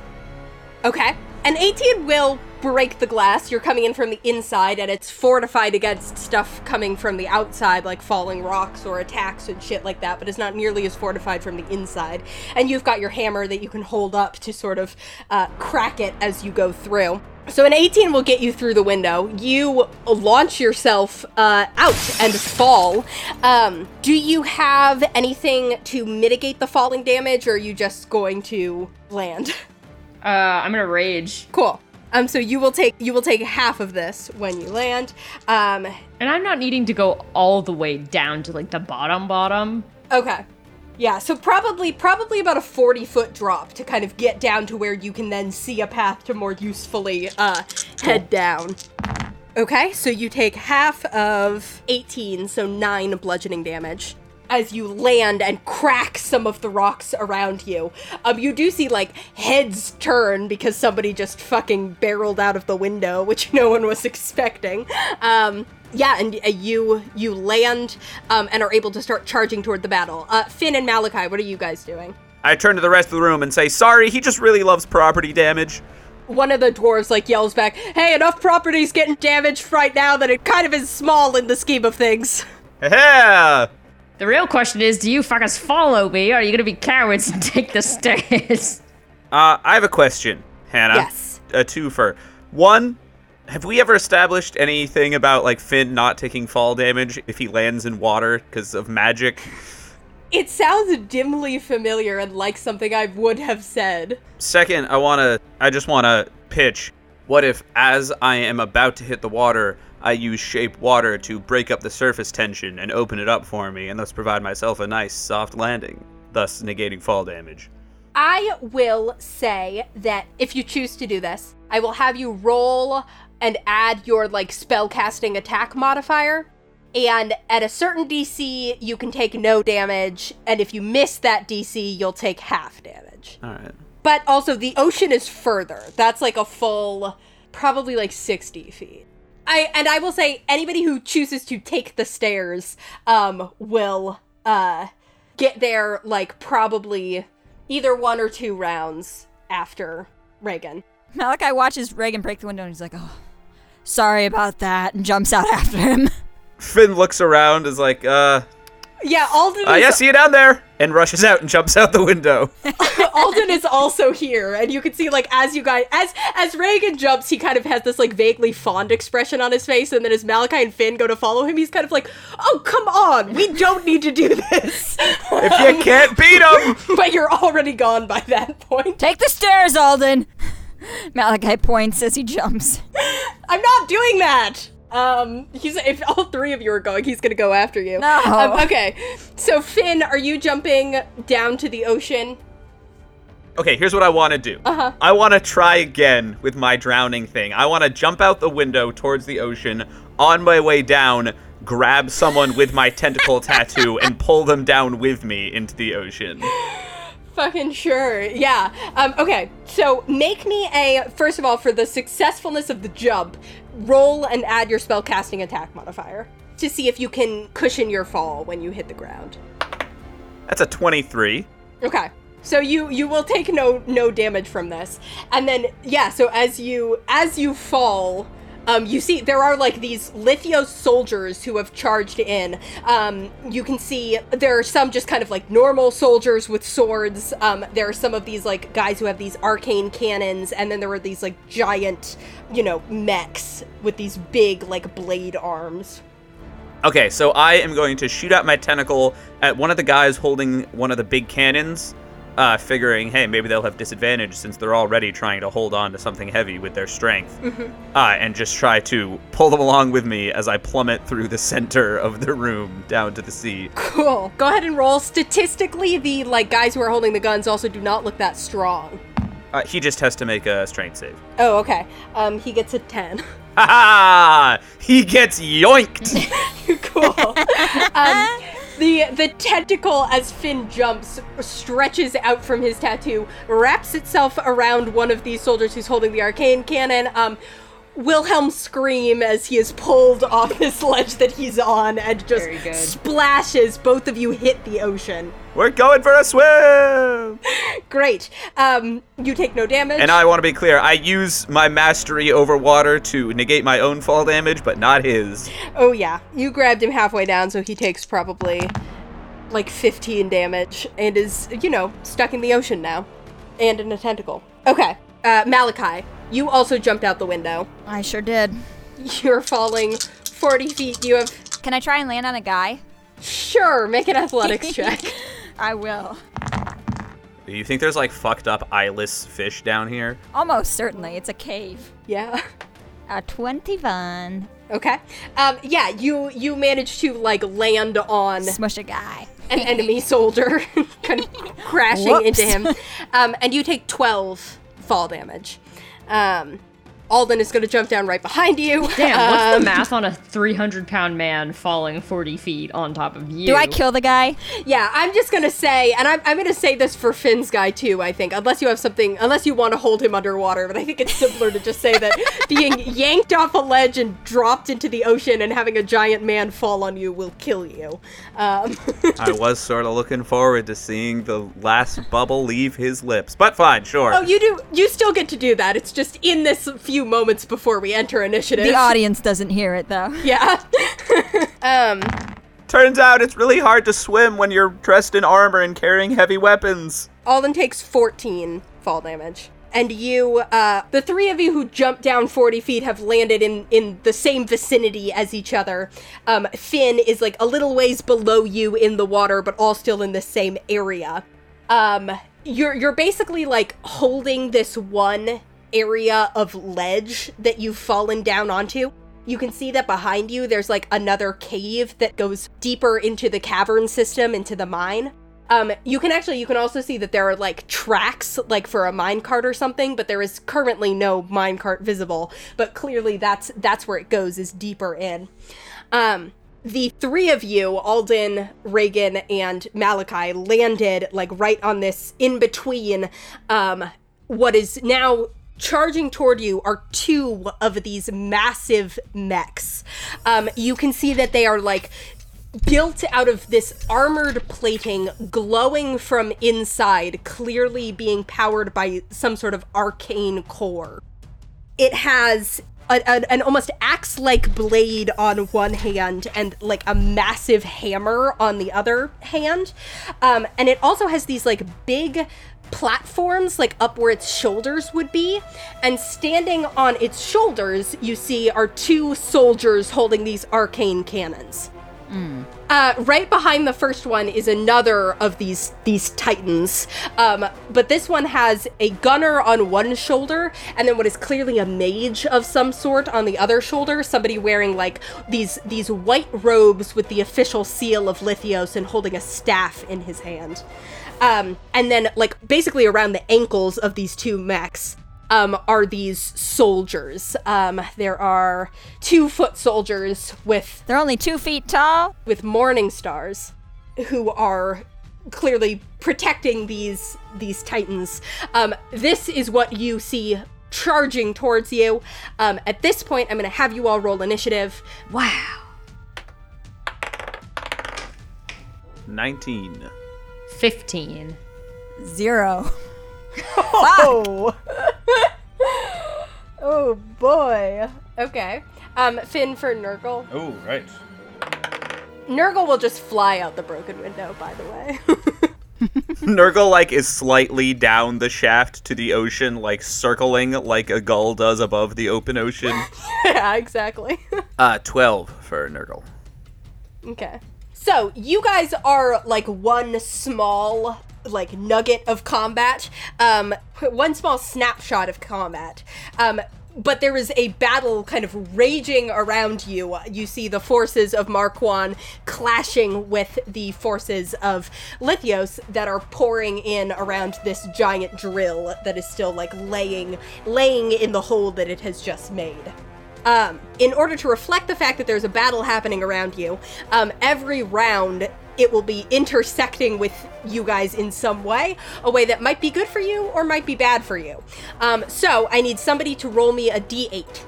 Okay. An 18 will break the glass. You're coming in from the inside, and it's fortified against stuff coming from the outside, like falling rocks or attacks and shit like that, but it's not nearly as fortified from the inside. And you've got your hammer that you can hold up to sort of uh, crack it as you go through. So an 18 will get you through the window. You launch yourself uh, out and fall. Um, do you have anything to mitigate the falling damage, or are you just going to land? Uh, I'm gonna rage. Cool. Um, so you will take you will take half of this when you land. Um, And I'm not needing to go all the way down to like the bottom bottom. okay. Yeah, so probably probably about a 40 foot drop to kind of get down to where you can then see a path to more usefully uh, head down. Okay, so you take half of 18, so 9 bludgeoning damage. As you land and crack some of the rocks around you, um, you do see like heads turn because somebody just fucking barreled out of the window, which no one was expecting. Um, yeah, and uh, you you land um, and are able to start charging toward the battle. Uh, Fin and Malachi, what are you guys doing? I turn to the rest of the room and say, "Sorry, he just really loves property damage." One of the dwarves like yells back, "Hey, enough property's getting damaged right now that it kind of is small in the scheme of things." Yeah. The real question is, do you fuckers follow me, or are you gonna be cowards and take the stairs? Uh, I have a question, Hannah. Yes. A twofer. One, have we ever established anything about like Fin not taking fall damage if he lands in water because of magic? It sounds dimly familiar and like something I would have said. Second, I wanna, I just wanna pitch. What if, as I am about to hit the water, I use shape water to break up the surface tension and open it up for me, and thus provide myself a nice soft landing, thus negating fall damage? I will say that if you choose to do this, I will have you roll and add your like spell casting attack modifier. And at a certain DC, you can take no damage, and if you miss that DC, you'll take half damage. All right. But also, the ocean is further. That's like a full, probably like 60 feet. I and I will say anybody who chooses to take the stairs um will uh get there like probably either one or two rounds after Regin. Malachi watches Regin break the window and he's like, oh, sorry about that, and jumps out after him. Fin looks around, is like, uh, Yeah, Alden uh is, yeah, see you down there, and rushes out and jumps out the window. Alden is also here, and you can see like as you guys as as Regin jumps, he kind of has this like vaguely fond expression on his face, and then as Malachi and Fin go to follow him, he's kind of like, "Oh, come on, we don't need to do this." if you can't beat him, but you're already gone by that point. Take the stairs, Alden! Malachi points as he jumps. I'm not doing that. Um, he's if all three of you are going, he's gonna go after you. No. Um, okay, so Fin, are you jumping down to the ocean? Okay, here's what I want to do. Uh-huh. I want to try again with my drowning thing. I want to jump out the window towards the ocean. On my way down, grab someone with my tentacle tattoo and pull them down with me into the ocean. Fucking sure. Yeah. Um, okay. So make me a first of all for the successfulness of the jump, roll and add your spell casting attack modifier to see if you can cushion your fall when you hit the ground. That's a 23. Okay. So you you will take no no damage from this. And then yeah, so as you as you fall, um, you see there are like these Lithyos soldiers who have charged in. Um, you can see there are some just kind of like normal soldiers with swords. Um, there are some of these like guys who have these arcane cannons, and then there are these like giant, you know, mechs with these big like blade arms. Okay, so I am going to shoot out my tentacle at one of the guys holding one of the big cannons uh, figuring, hey, maybe they'll have disadvantage since they're already trying to hold on to something heavy with their strength, uh, and just try to pull them along with me as I plummet through the center of the room down to the sea. Cool. Go ahead and roll. Statistically, the like guys who are holding the guns also do not look that strong. Uh, he just has to make a strength save. Oh, okay. Um, he gets a ten. Ha ha! He gets yoinked! cool. um, the the tentacle as Fin jumps stretches out from his tattoo, wraps itself around one of these soldiers who's holding the arcane cannon. Um, Wilhelm scream as he is pulled off this ledge that he's on and just splashes. Both of you hit the ocean. We're going for a swim! Great. Um, you take no damage. And I want to be clear, I use my mastery over water to negate my own fall damage, but not his. Oh yeah, you grabbed him halfway down, so he takes probably like 15 damage and is, you know, stuck in the ocean now, and in a tentacle. Okay, uh, Malachi, you also jumped out the window. I sure did. You're falling 40 feet. You have Can I try and land on a guy? sure make an athletics check. I will. Do you think there's like fucked up eyeless fish down here? Almost certainly. It's a cave. yeah. A 21. Okay. Um, yeah, you you managed to like land on Smush a guy. an enemy soldier, kind of crashing Whoops. into him. Um, and you take 12 fall damage. Um, Alden is going to jump down right behind you. Damn, what's Um, the math on a 300 pound man falling 40 feet on top of you? Do I kill the guy? Yeah, I'm just going to say, and I'm, I'm going to say this for Fin's guy too, I think, unless you have something, unless you want to hold him underwater, but I think it's simpler to just say that being yanked off a ledge and dropped into the ocean and having a giant man fall on you will kill you. Um, I was sort of looking forward to seeing the last bubble leave his lips, but fine, sure. oh, you do, you still get to do that. It's just in this few moments before we enter initiative. The audience doesn't hear it though. Yeah. um, Turns out it's really hard to swim when you're dressed in armor and carrying heavy weapons. Alden takes 14 fall damage. And you, uh, the three of you who jumped down 40 feet have landed in, in the same vicinity as each other. Um, Fin is like a little ways below you in the water, but all still in the same area. Um, you're, you're basically like holding this one area of ledge that you've fallen down onto. You can see that behind you there's like another cave that goes deeper into the cavern system, into the mine. Um, you can actually, you can also see that there are like tracks, like for a minecart or something, but there is currently no minecart visible. But clearly, that's that's where it goes, is deeper in. Um, the three of you, Alden, Regin, and Malachi, landed like right on this in between. Um, what is now charging toward you are two of these massive mechs. Um, you can see that they are like built out of this armored plating glowing from inside, clearly being powered by some sort of arcane core. It has a, a- an almost axe like blade on one hand and like a massive hammer on the other hand. Um, and it also has these like big platforms like up where its shoulders would be and standing on its shoulders you see are two soldiers holding these arcane cannons uh, right behind the first one is another of these these titans, um, but this one has a gunner on one shoulder, and then what is clearly a mage of some sort on the other shoulder. Somebody wearing like these these white robes with the official seal of Lithyos and holding a staff in his hand. Um, and then like basically around the ankles of these two mechs um, are these soldiers. Um, there are two foot soldiers with They're only two feet tall. with morning stars who are clearly protecting these these titans um, this is what you see charging towards you um, at this point i'm going to have you all roll initiative Wow. 19. 15. Zero. oh oh boy okay um fin for nurgle Oh, right. nurgle will just fly out the broken window by the way Nurgle like is slightly down the shaft to the ocean, like circling like a gull does above the open ocean. yeah exactly uh, 12 for Nurgle. Okay. So, you guys are like one small like nugget of combat, um, one small snapshot of combat. Um, but there is a battle kind of raging around you. You see the forces of Mar Cuan clashing with the forces of Lithyos that are pouring in around this giant drill that is still like laying laying in the hole that it has just made. Um, in order to reflect the fact that there's a battle happening around you, um, every round it will be intersecting with you guys in some way, a way that might be good for you or might be bad for you. Um, so I need somebody to roll me a d8.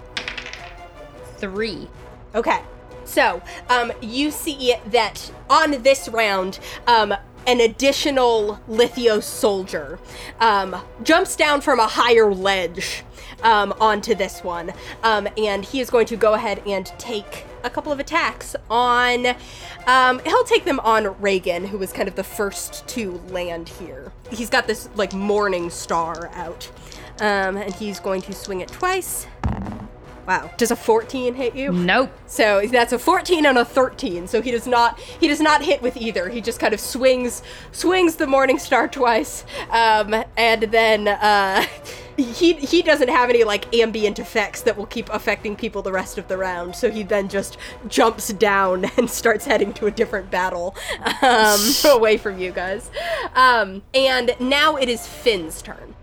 Three. Okay. So, um, you see that on this round, um, an additional Lithyos soldier um, jumps down from a higher ledge um, onto this one, um, and he is going to go ahead and take a couple of attacks on. Um, he'll take them on Regin, who was kind of the first to land here. He's got this like morning star out, um, and he's going to swing it twice. Wow. Does a 14 hit you? Nope. So that's a 14 and a 13. So he does not he does not hit with either. He just kind of swings swings the morning star twice, um, and then uh, he he doesn't have any like ambient effects that will keep affecting people the rest of the round. So he then just jumps down and starts heading to a different battle um, away from you guys. Um, and now it is Fin's turn.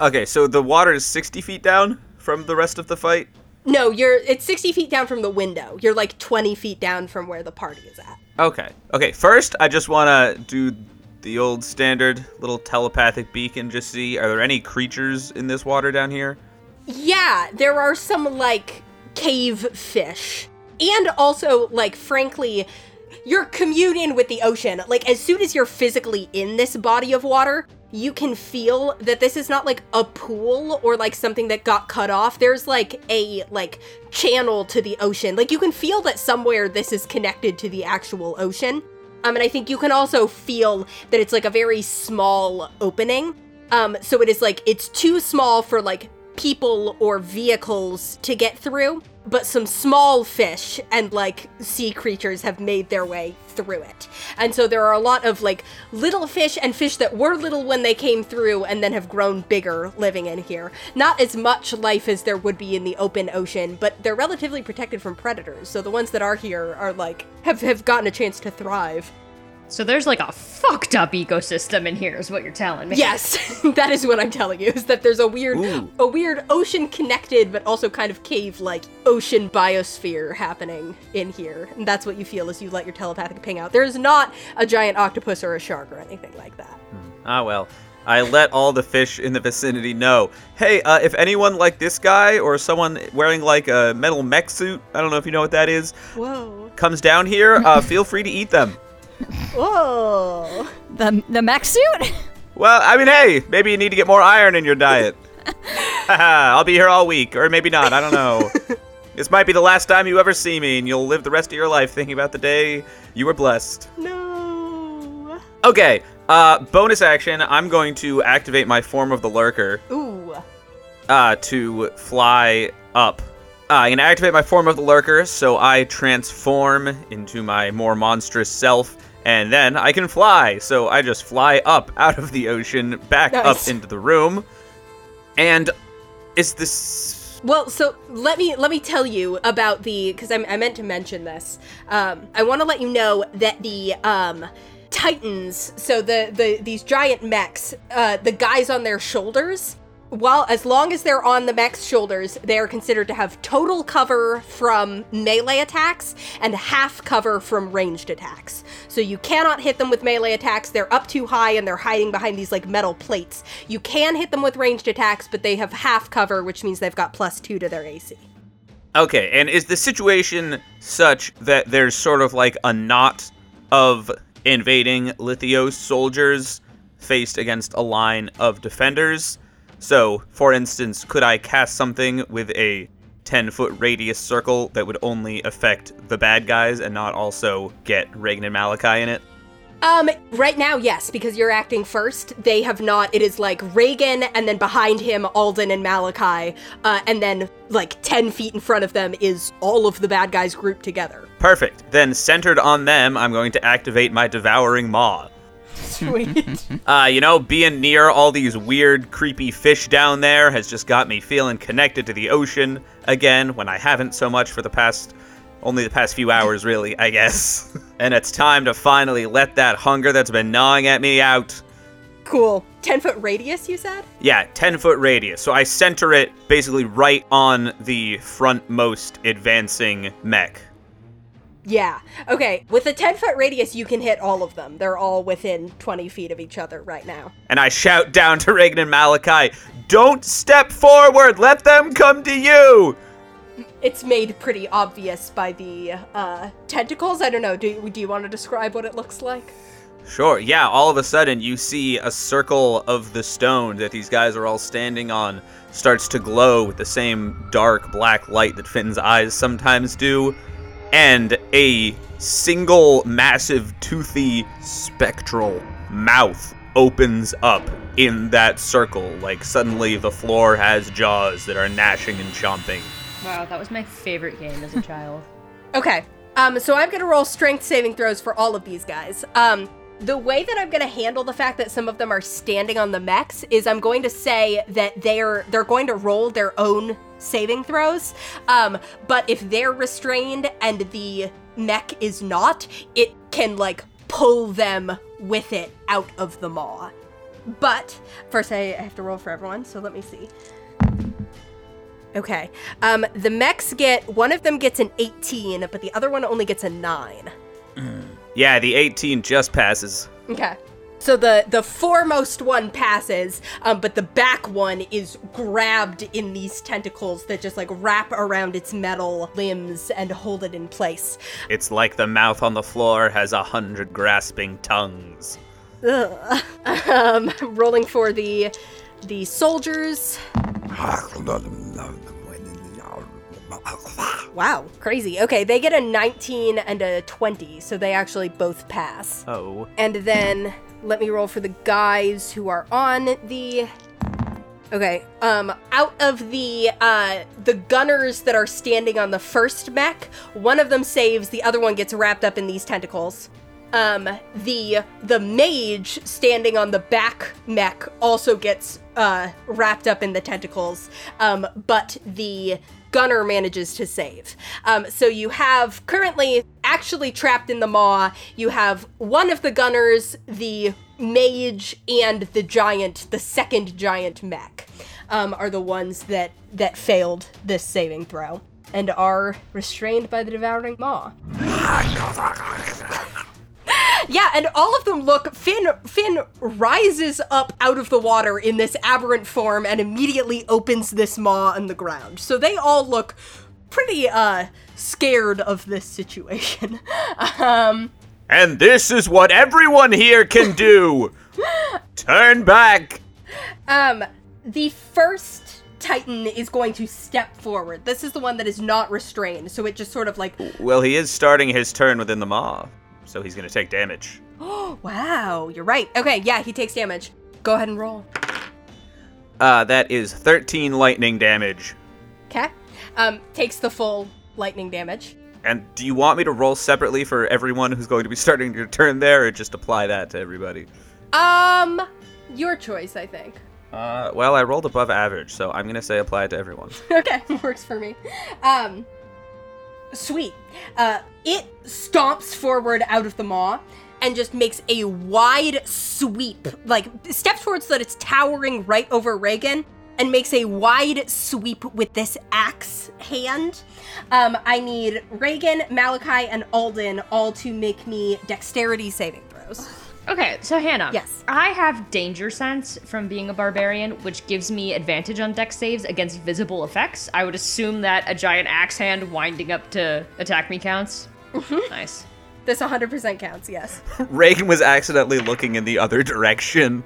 Okay, so the water is 60 feet down from the rest of the fight. No, you're it's 60 feet down from the window. You're like 20 feet down from where the party is at. Okay. Okay, first, I just want to do the old standard little telepathic beacon, just see are there any creatures in this water down here? Yeah, there are some like cave fish. And also, like, frankly, you're communing with the ocean. Like, as soon as you're physically in this body of water, you can feel that this is not like a pool or like something that got cut off. There's like a like channel to the ocean. Like you can feel that somewhere this is connected to the actual ocean. Um, and I think you can also feel that it's like a very small opening. Um, so it is like it's too small for like people or vehicles to get through, but some small fish and like sea creatures have made their way through it. And so there are a lot of like little fish and fish that were little when they came through and then have grown bigger living in here. Not as much life as there would be in the open ocean, but they're relatively protected from predators. So the ones that are here are like have have gotten a chance to thrive. So there's like a fucked up ecosystem in here, is what you're telling me. Yes, that is what I'm telling you. Is that there's a weird, Ooh. a weird ocean connected, but also kind of cave like ocean biosphere happening in here, and that's what you feel as you let your telepathic ping out. There is not a giant octopus or a shark or anything like that. Ah, well. I let all the fish in the vicinity know. Hey, uh, if anyone like this guy or someone wearing like a metal mech suit, I don't know if you know what that is, Whoa, comes down here, uh, feel free to eat them. Whoa! The the mech suit? Well, I mean, hey, maybe you need to get more iron in your diet. I'll be here all week, or maybe not, I don't know. this might be the last time you ever see me, and you'll live the rest of your life thinking about the day you were blessed. No. Okay, uh, bonus action, I'm going to activate my form of the lurker Ooh. uh, to fly up. Uh, I'm going to activate my form of the lurker so I transform into my more monstrous self, and then I can fly. So I just fly up out of the ocean, back Nice. up into the room. And is this. Well, so let me let me tell you about the because I meant to mention this. Um, I want to let you know that the um, Titans, so the the these giant mechs, uh, the guys on their shoulders. While as long as they're on the mech's shoulders, they are considered to have total cover from melee attacks and half cover from ranged attacks. So you cannot hit them with melee attacks. They're up too high and they're hiding behind these like metal plates. You can hit them with ranged attacks, but they have half cover, which means they've got plus two to their AC. Okay, and is the situation such that there's sort of like a knot of invading Lithyos soldiers faced against a line of defenders? So, for instance, could I cast something with a 10 foot radius circle that would only affect the bad guys and not also get Regin and Malachi in it? Um, right now, yes, because you're acting first. They have not. It is like Regin, and then behind him, Alden and Malachi, uh, and then like ten feet in front of them is all of the bad guys grouped together. Perfect. Then, centered on them, I'm going to activate my Devouring Maw. Sweet. Uh, you know, being near all these weird, creepy fish down there has just got me feeling connected to the ocean again when I haven't so much for the past, only the past few hours, really, I guess. and it's time to finally let that hunger that's been gnawing at me out. cool. 10 foot radius, you said? Yeah, 10 foot radius. So I center it basically right on the frontmost advancing mech. Yeah. Okay. With a 10 foot radius, you can hit all of them. They're all within 20 feet of each other right now. And I shout down to Regin and Malachi, Don't step forward! Let them come to you! It's made pretty obvious by the uh, tentacles. I don't know. Do, do you want to describe what it looks like? Sure, yeah, all of a sudden you see a circle of the stone that these guys are all standing on starts to glow with the same dark black light that Fin's eyes sometimes do, and a single massive toothy spectral mouth opens up in that circle. Like suddenly the floor has jaws that are gnashing and chomping. Wow, that was my favorite game as a child. Okay. Um, so I'm gonna roll strength saving throws for all of these guys. Um, the way that I'm gonna handle the fact that some of them are standing on the mechs is I'm going to say that they're they're going to roll their own saving throws. Um, but if they're restrained and the mech is not, it can like pull them with it out of the maw. But first, I have to roll for everyone. So let me see. Okay. Um, the mechs get one of them gets an 18, but the other one only gets a nine. Yeah, the 18 just passes. Okay. So the the foremost one passes, um, but the back one is grabbed in these tentacles that just like wrap around its metal limbs and hold it in place. It's like the mouth on the floor has a hundred grasping tongues. Ugh. Um, rolling for the the soldiers. Wow, crazy. Okay, they get a 19 and a 20, so they actually both pass. Oh. And then let me roll for the guys who are on the Okay. Um out of the uh the gunners that are standing on the first mech, one of them saves, the other one gets wrapped up in these tentacles. Um the the mage standing on the back mech also gets uh wrapped up in the tentacles. Um but the gunner manages to save. Um, so you have currently actually trapped in the maw, you have one of the gunners, the mage, and the giant, the second giant mech, um, are the ones that that failed this saving throw and are restrained by the devouring maw. Yeah, and all of them look. Fin Fin rises up out of the water in this aberrant form and immediately opens this maw on the ground. So they all look pretty uh scared of this situation. um And this is what everyone here can do! Turn back! um the first Titan is going to step forward. This is the one that is not restrained, so it just sort of like, Well, he is starting his turn within the maw, so he's gonna take damage. oh, wow, you're right. Okay, yeah, he takes damage. Go ahead and roll. Uh, that is 13 lightning damage. Okay. Um, takes the full lightning damage. And do you want me to roll separately for everyone who's going to be starting your turn there, or just apply that to everybody? Um, your choice, I think. Uh, well, I rolled above average, so I'm gonna say apply it to everyone. okay, works for me. Um, sweet. Uh, it stomps forward out of the maw and just makes a wide sweep, like steps forward so that it's towering right over Regin and makes a wide sweep with this axe hand. Um, I need Regin, Malachi, and Alden all to make me dexterity saving throws. Okay, so Hannah. Yes. I have danger sense from being a barbarian, which gives me advantage on dex saves against visible effects. I would assume that a giant axe hand winding up to attack me counts. Mm-hmm. Nice. This 100% counts, yes. Regin was accidentally looking in the other direction.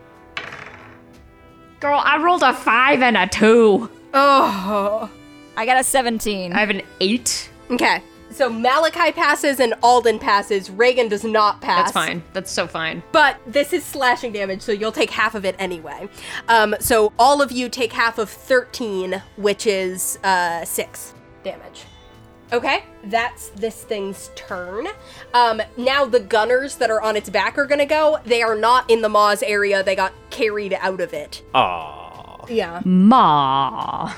Girl, I rolled a five and a two. Oh. I got a 17. I have an eight. Okay. So Malachi passes and Alden passes. Regin does not pass. That's fine. That's so fine. But this is slashing damage, so you'll take half of it anyway. Um, so all of you take half of 13, which is uh, 6 damage. Okay, that's this thing's turn. Um, now the gunners that are on its back are gonna go. They are not in the Maw's area. They got carried out of it. Aww. Yeah. Ma.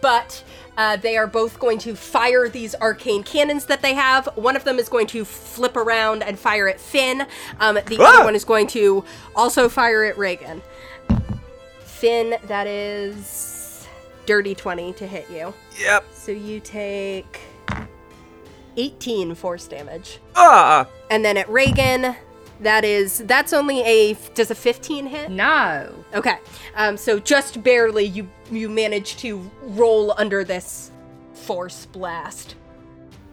but uh, they are both going to fire these arcane cannons that they have. One of them is going to flip around and fire at Fin. Um, the Ah! other one is going to also fire at Regin. Fin, that is dirty 20 to hit you. Yep. So you take 18 force damage. Ah. And then at Regin, that is that's only a does a 15 hit? No. Okay. Um, so just barely you you manage to roll under this force blast.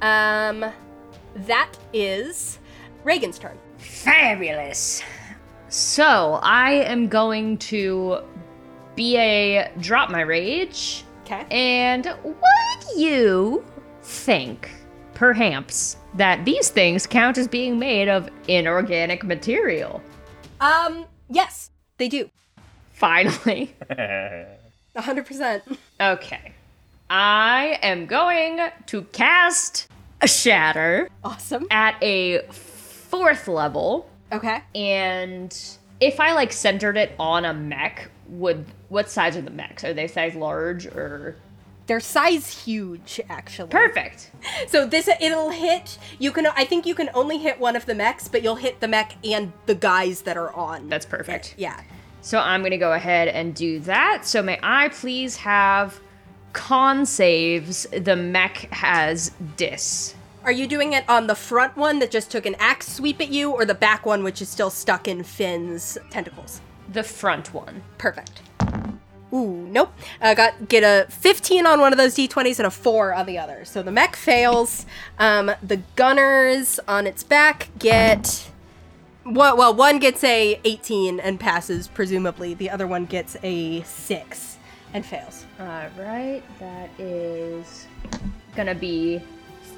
Um, that is Regin's turn. Fabulous. So I am going to BA drop my rage. Okay. And would you think, perhaps, that these things count as being made of inorganic material? Um, yes, they do. Finally. 100%. Okay. I am going to cast a shatter Awesome. at a fourth level. Okay. And if I like centered it on a mech, would what size are the mechs? Are they size large or They're size huge, actually. perfect? So this it'll hit. You can. I think you can only hit one of the mechs, but you'll hit the mech and the guys that are on. That's perfect. yeah. So I'm gonna go ahead and do that. So may I please have con saves? The mech has dis. Are you doing it on the front one that just took an axe sweep at you, or the back one which is still stuck in Fin's tentacles? The front one. Perfect. Ooh, nope. I got get a 15 on one of those d20s and a 4 on the other. So the mech fails. Um, the gunners on its back get well, well, one gets a 18 and passes presumably. The other one gets a 6 and fails. All right, that is gonna be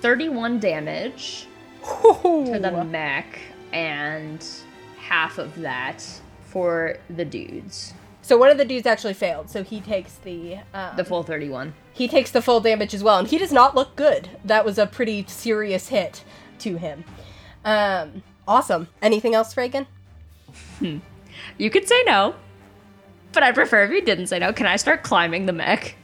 31 damage to the mech, and half of that for the dudes. So one of the dudes actually failed, so he takes the um, The full 31. he takes the full damage as well, and he does not look good. That was a pretty serious hit to him. Um, awesome. Anything else, Regin? You could say no, but I'd prefer if you didn't say no. Can I start climbing the mech?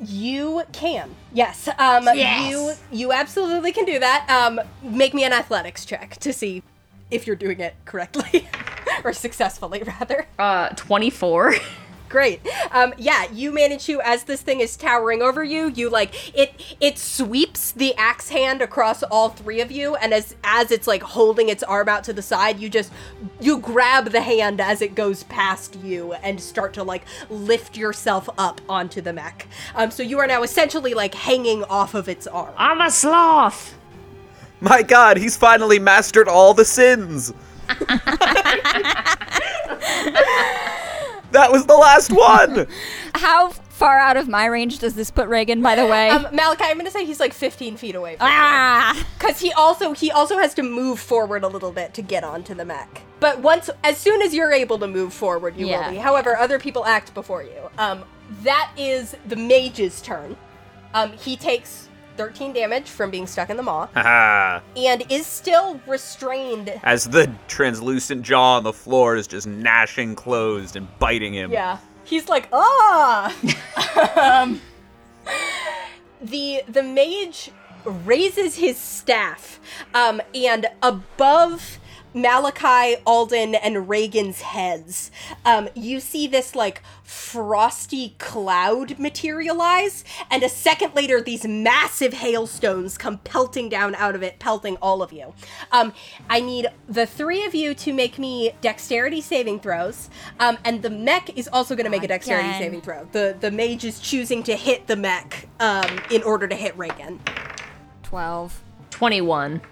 You can. Yes. Um, Yes! You you absolutely can do that. Um, make me an athletics check to see if you're doing it correctly or successfully, rather. Uh, 24. Great. Um, yeah, you manage to, as this thing is towering over you, you like it. It sweeps the axe hand across all three of you, and as as it's like holding its arm out to the side, you just you grab the hand as it goes past you and start to like lift yourself up onto the mech. Um, so you are now essentially like hanging off of its arm. I'm a sloth. My god, he's finally mastered all the sins. that was the last one. How far out of my range does this put Regin, by the way? Um, Malachi, I'm gonna say he's like 15 feet away from ah! Because he also he also has to move forward a little bit to get onto the mech. But once, as soon as you're able to move forward, you Yeah. will be. However, other people act before you. Um, that is the mage's turn. Um, he takes 13 damage from being stuck in the maw Haha. and is still restrained. As the translucent jaw on the floor is just gnashing closed and biting him. Yeah, he's like ah. um, the the mage raises his staff, um, and above Malachi, Alden, and Regin's heads, um, you see this like frosty cloud materialize, and a second later, these massive hailstones come pelting down out of it, pelting all of you. Um, I need the three of you to make me dexterity saving throws, um, and the mech is also going to make a dexterity saving throw. The the mage is choosing to hit the mech um, in order to hit Regin. 12. 21.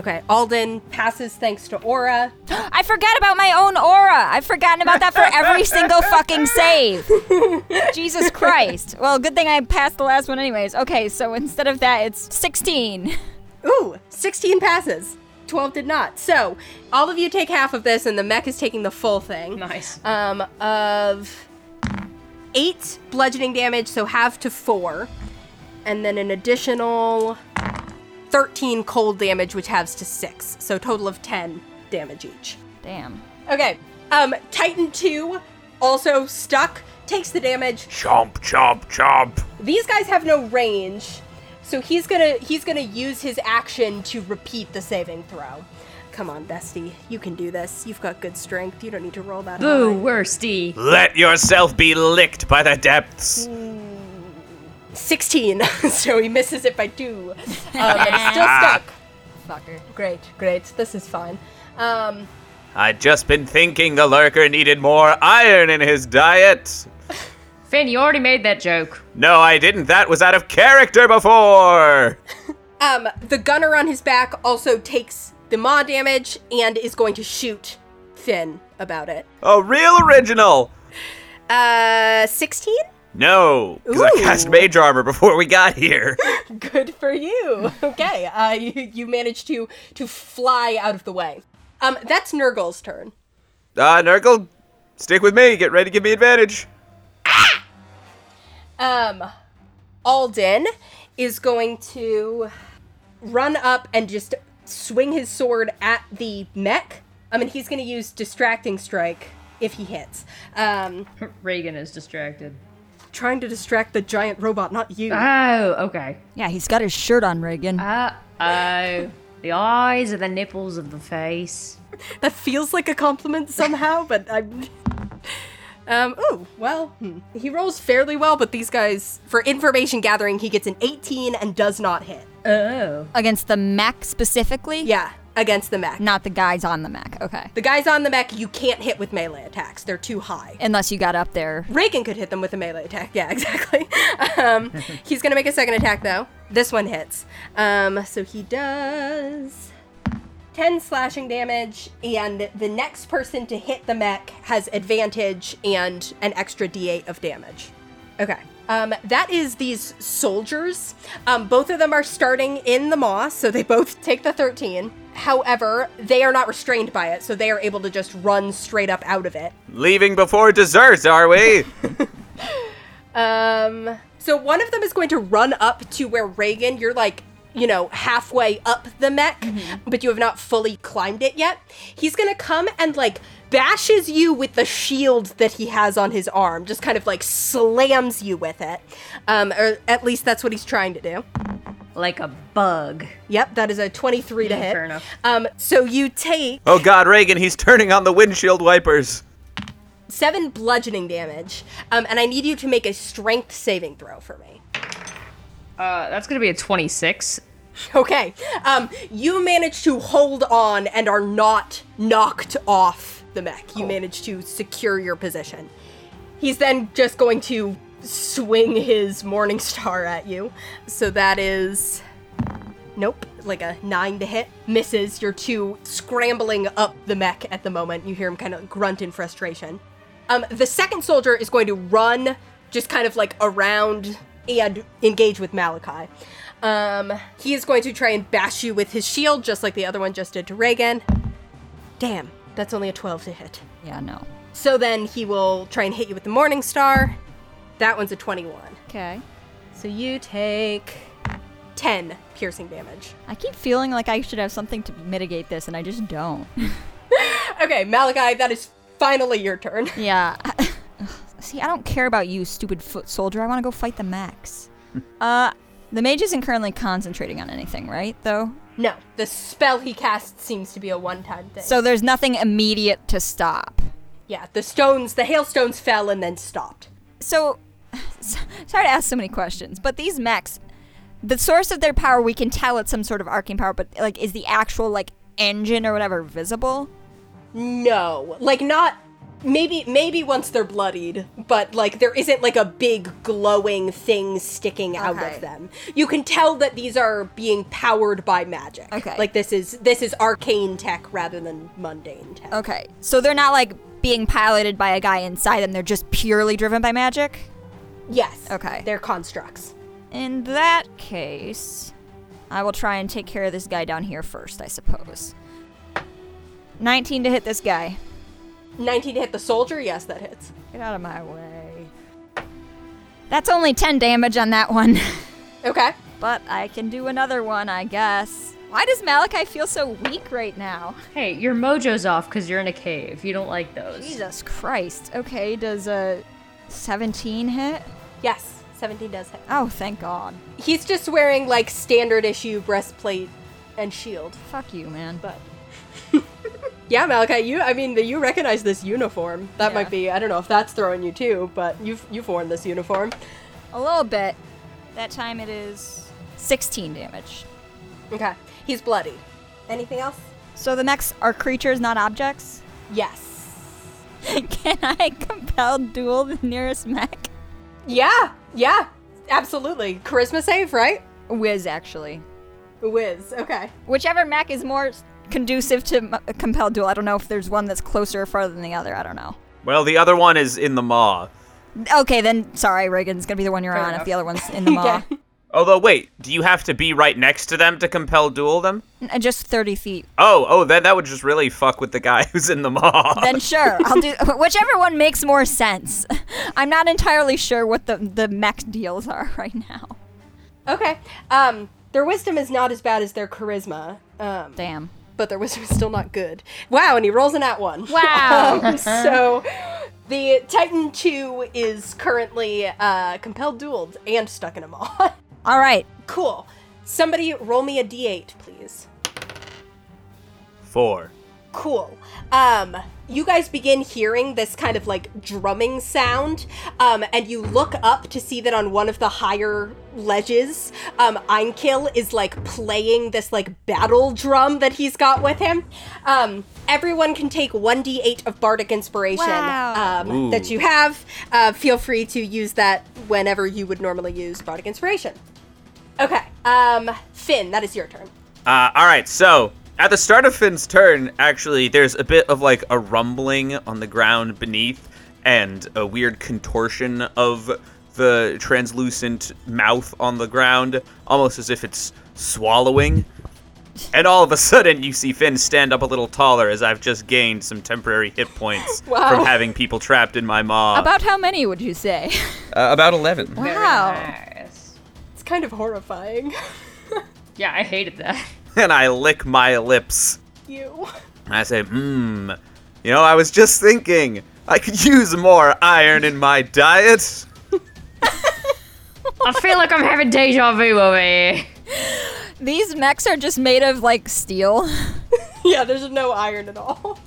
Okay, Alden passes thanks to Aura. I forgot about my own aura. I've forgotten about that for every single fucking save. Jesus Christ. Well, good thing I passed the last one, anyways. Okay, so instead of that, it's 16. Ooh, 16 passes. 12 did not. So, all of you take half of this, and the mech is taking the full thing. Nice. Um, of eight bludgeoning damage, so half to four. and then an additional 13 cold damage, which halves to 6. So total of 10 damage each. Damn. Okay. Um, Titan 2, also stuck, takes the damage. Chomp, chomp, chomp. These guys have no range, so he's gonna he's gonna use his action to repeat the saving throw. Come on, bestie, you can do this. You've got good strength. You don't need to roll that. Boo, high. worsty. Let yourself be licked by the depths. 16, so he misses it by two. Um, but it's still stuck. Fucker. Great, great. This is fine. Um, I'd just been thinking the lurker needed more iron in his diet. Fin, you already made that joke. No, I didn't. That was out of character before. um, the gunner on his back also takes the maw damage and is going to shoot Fin about it. A real original. Uh, 16? No, because I cast mage armor before we got here. Good for you. Okay, uh, you, you managed to to fly out of the way. Um, that's Nurgle's turn. Uh, Nurgle, stick with me. Get ready to give me advantage. Ah! Um, Alden is going to run up and just swing his sword at the mech. I mean, he's going to use distracting strike if he hits. Um, Regin is distracted. Trying to distract the giant robot, not you. Oh, okay. Yeah, he's got his shirt on, Regin. Uh oh. The eyes are the nipples of the face. That feels like a compliment somehow, but I'm. Um, ooh, well, hmm. he rolls fairly well, but these guys, for information gathering, he gets an 18 and does not hit. Oh. Against the mech specifically? Yeah, against the mech. Not the guys on the mech. Okay. The guys on the mech, you can't hit with melee attacks. They're too high. Unless you got up there. Regin could hit them with a melee attack. Yeah, exactly. um, he's gonna make a second attack though. This one hits. Um, so he does 10 slashing damage, and the next person to hit the mech has advantage and an extra d8 of damage. Okay. Um, that is these soldiers. Um, both of them are starting in the moss, so they both take the 13. However, they are not restrained by it, so they are able to just run straight up out of it. Leaving before dessert, are we? Um, so one of them is going to run up to where Regin, you're like, you know, halfway up the mech, but you have not fully climbed it yet. He's gonna come and like bashes you with the shield that he has on his arm, just kind of like slams you with it. Um, or at least that's what he's trying to do. Like a bug. Yep, that is a 23 to Yeah, hit. fair enough. Um, so you take oh God, Regin, he's turning on the windshield wipers. seven bludgeoning damage, um, and I need you to make a strength saving throw for me. Uh, that's gonna be a 26. Okay. Um, you manage to hold on and are not knocked off the mech. You manage to secure your position. He's then just going to swing his Morning Star at you. So that is. Nope. Like a nine to hit. Misses. You're two scrambling up the mech at the moment. You hear him kind of grunt in frustration. Um, the second soldier is going to run just kind of like around and engage with Malachi. Um, he is going to try and bash you with his shield, just like the other one just did to Regin. Damn, that's only a 12 to hit. Yeah, no. So then he will try and hit you with the Morning Star. That one's a 21. Okay. So you take 10 piercing damage. I keep feeling like I should have something to mitigate this, and I just don't. Okay, Malachi, that is finally your turn. yeah. See, I don't care about you, stupid foot soldier. I want to go fight the Max. uh, the mage isn't currently concentrating on anything, right? Though. No, the spell he casts seems to be a one time thing. So there's nothing immediate to stop. yeah, the stones, the hailstones fell and then stopped. So, sorry to ask so many questions, but these mechs, the source of their power, we can tell it's some sort of arcane power, but like, is the actual like engine or whatever visible? No, like not maybe maybe once they're bloodied, but like there isn't like a big glowing thing sticking out Okay. of them. You can tell that these are being powered by magic. Okay. Like this is this is arcane tech rather than mundane tech. Okay, so they're not like being piloted by a guy inside them; they're just purely driven by magic. Yes. Okay. They're constructs. In that case, I will try and take care of this guy down here first, I suppose. 19 to hit this guy. 19 to hit the soldier? Yes, that hits. Get out of my way. That's only 10 damage on that one. Okay. but I can do another one, I guess. Why does Malachi feel so weak right now? Hey, your mojo's off because you're in a cave. You don't like those. Jesus Christ. Okay, does a 17 hit? Yes, 17 does hit. Oh, thank God. He's just wearing like standard issue breastplate and shield, Fuck you, man. but. Yeah, Malachi, you I mean you recognize this uniform. That Yeah. might be I don't know if that's throwing you too, but you've you've worn this uniform. A little bit. That time it is 16 damage. Okay. He's bloody. Anything else? So the mechs are creatures, not objects? Yes. Can I compel duel the nearest mech? Yeah, yeah, absolutely. Charisma save, right? Whiz, actually. Whiz. Okay. Whichever mech is more conducive to m- compel duel. I don't know if there's one that's closer or farther than the other. I don't know. Well, the other one is in the maw. Okay, then sorry, Regin's gonna be the one you're Fair on enough. if the other one's in the maw. Okay. Although, wait, do you have to be right next to them to compel duel them? N- Just 30 feet. Oh, oh, then that would just really fuck with the guy who's in the maw. Then sure, I'll do whichever one makes more sense. I'm not entirely sure what the the mech deals are right now. Okay. Um, their wisdom is not as bad as their charisma. Um, Damn. But their wisdom is still not good. Wow, and he rolls an at one. Wow. Um, so the Titan 2 is currently uh, compelled dueled and stuck in a maw. All right. cool. Somebody roll me a d8, please. Four. Cool. Um, you guys begin hearing this kind of like drumming sound, um, and you look up to see that on one of the higher ledges, um, Einkill is like playing this like battle drum that he's got with him. Um, everyone can take 1d8 of bardic inspiration Wow. um, that you have. Uh, feel free to use that whenever you would normally use bardic inspiration. Okay, um, Fin, that is your turn. Uh, all right, so at the start of Fin's turn, actually, there's a bit of like a rumbling on the ground beneath and a weird contortion of the translucent mouth on the ground, almost as if it's swallowing. And all of a sudden, you see Fin stand up a little taller as I've just gained some temporary hit points Wow. from having people trapped in my maw. About how many would you say? uh, about 11. Very Wow. nice. It's kind of horrifying. Yeah, I hated that. And I lick my lips. you. And I say, hmm, you know, I was just thinking, I could use more iron in my diet. I feel like I'm having deja vu over here. These mechs are just made of like steel. Yeah, there's no iron at all.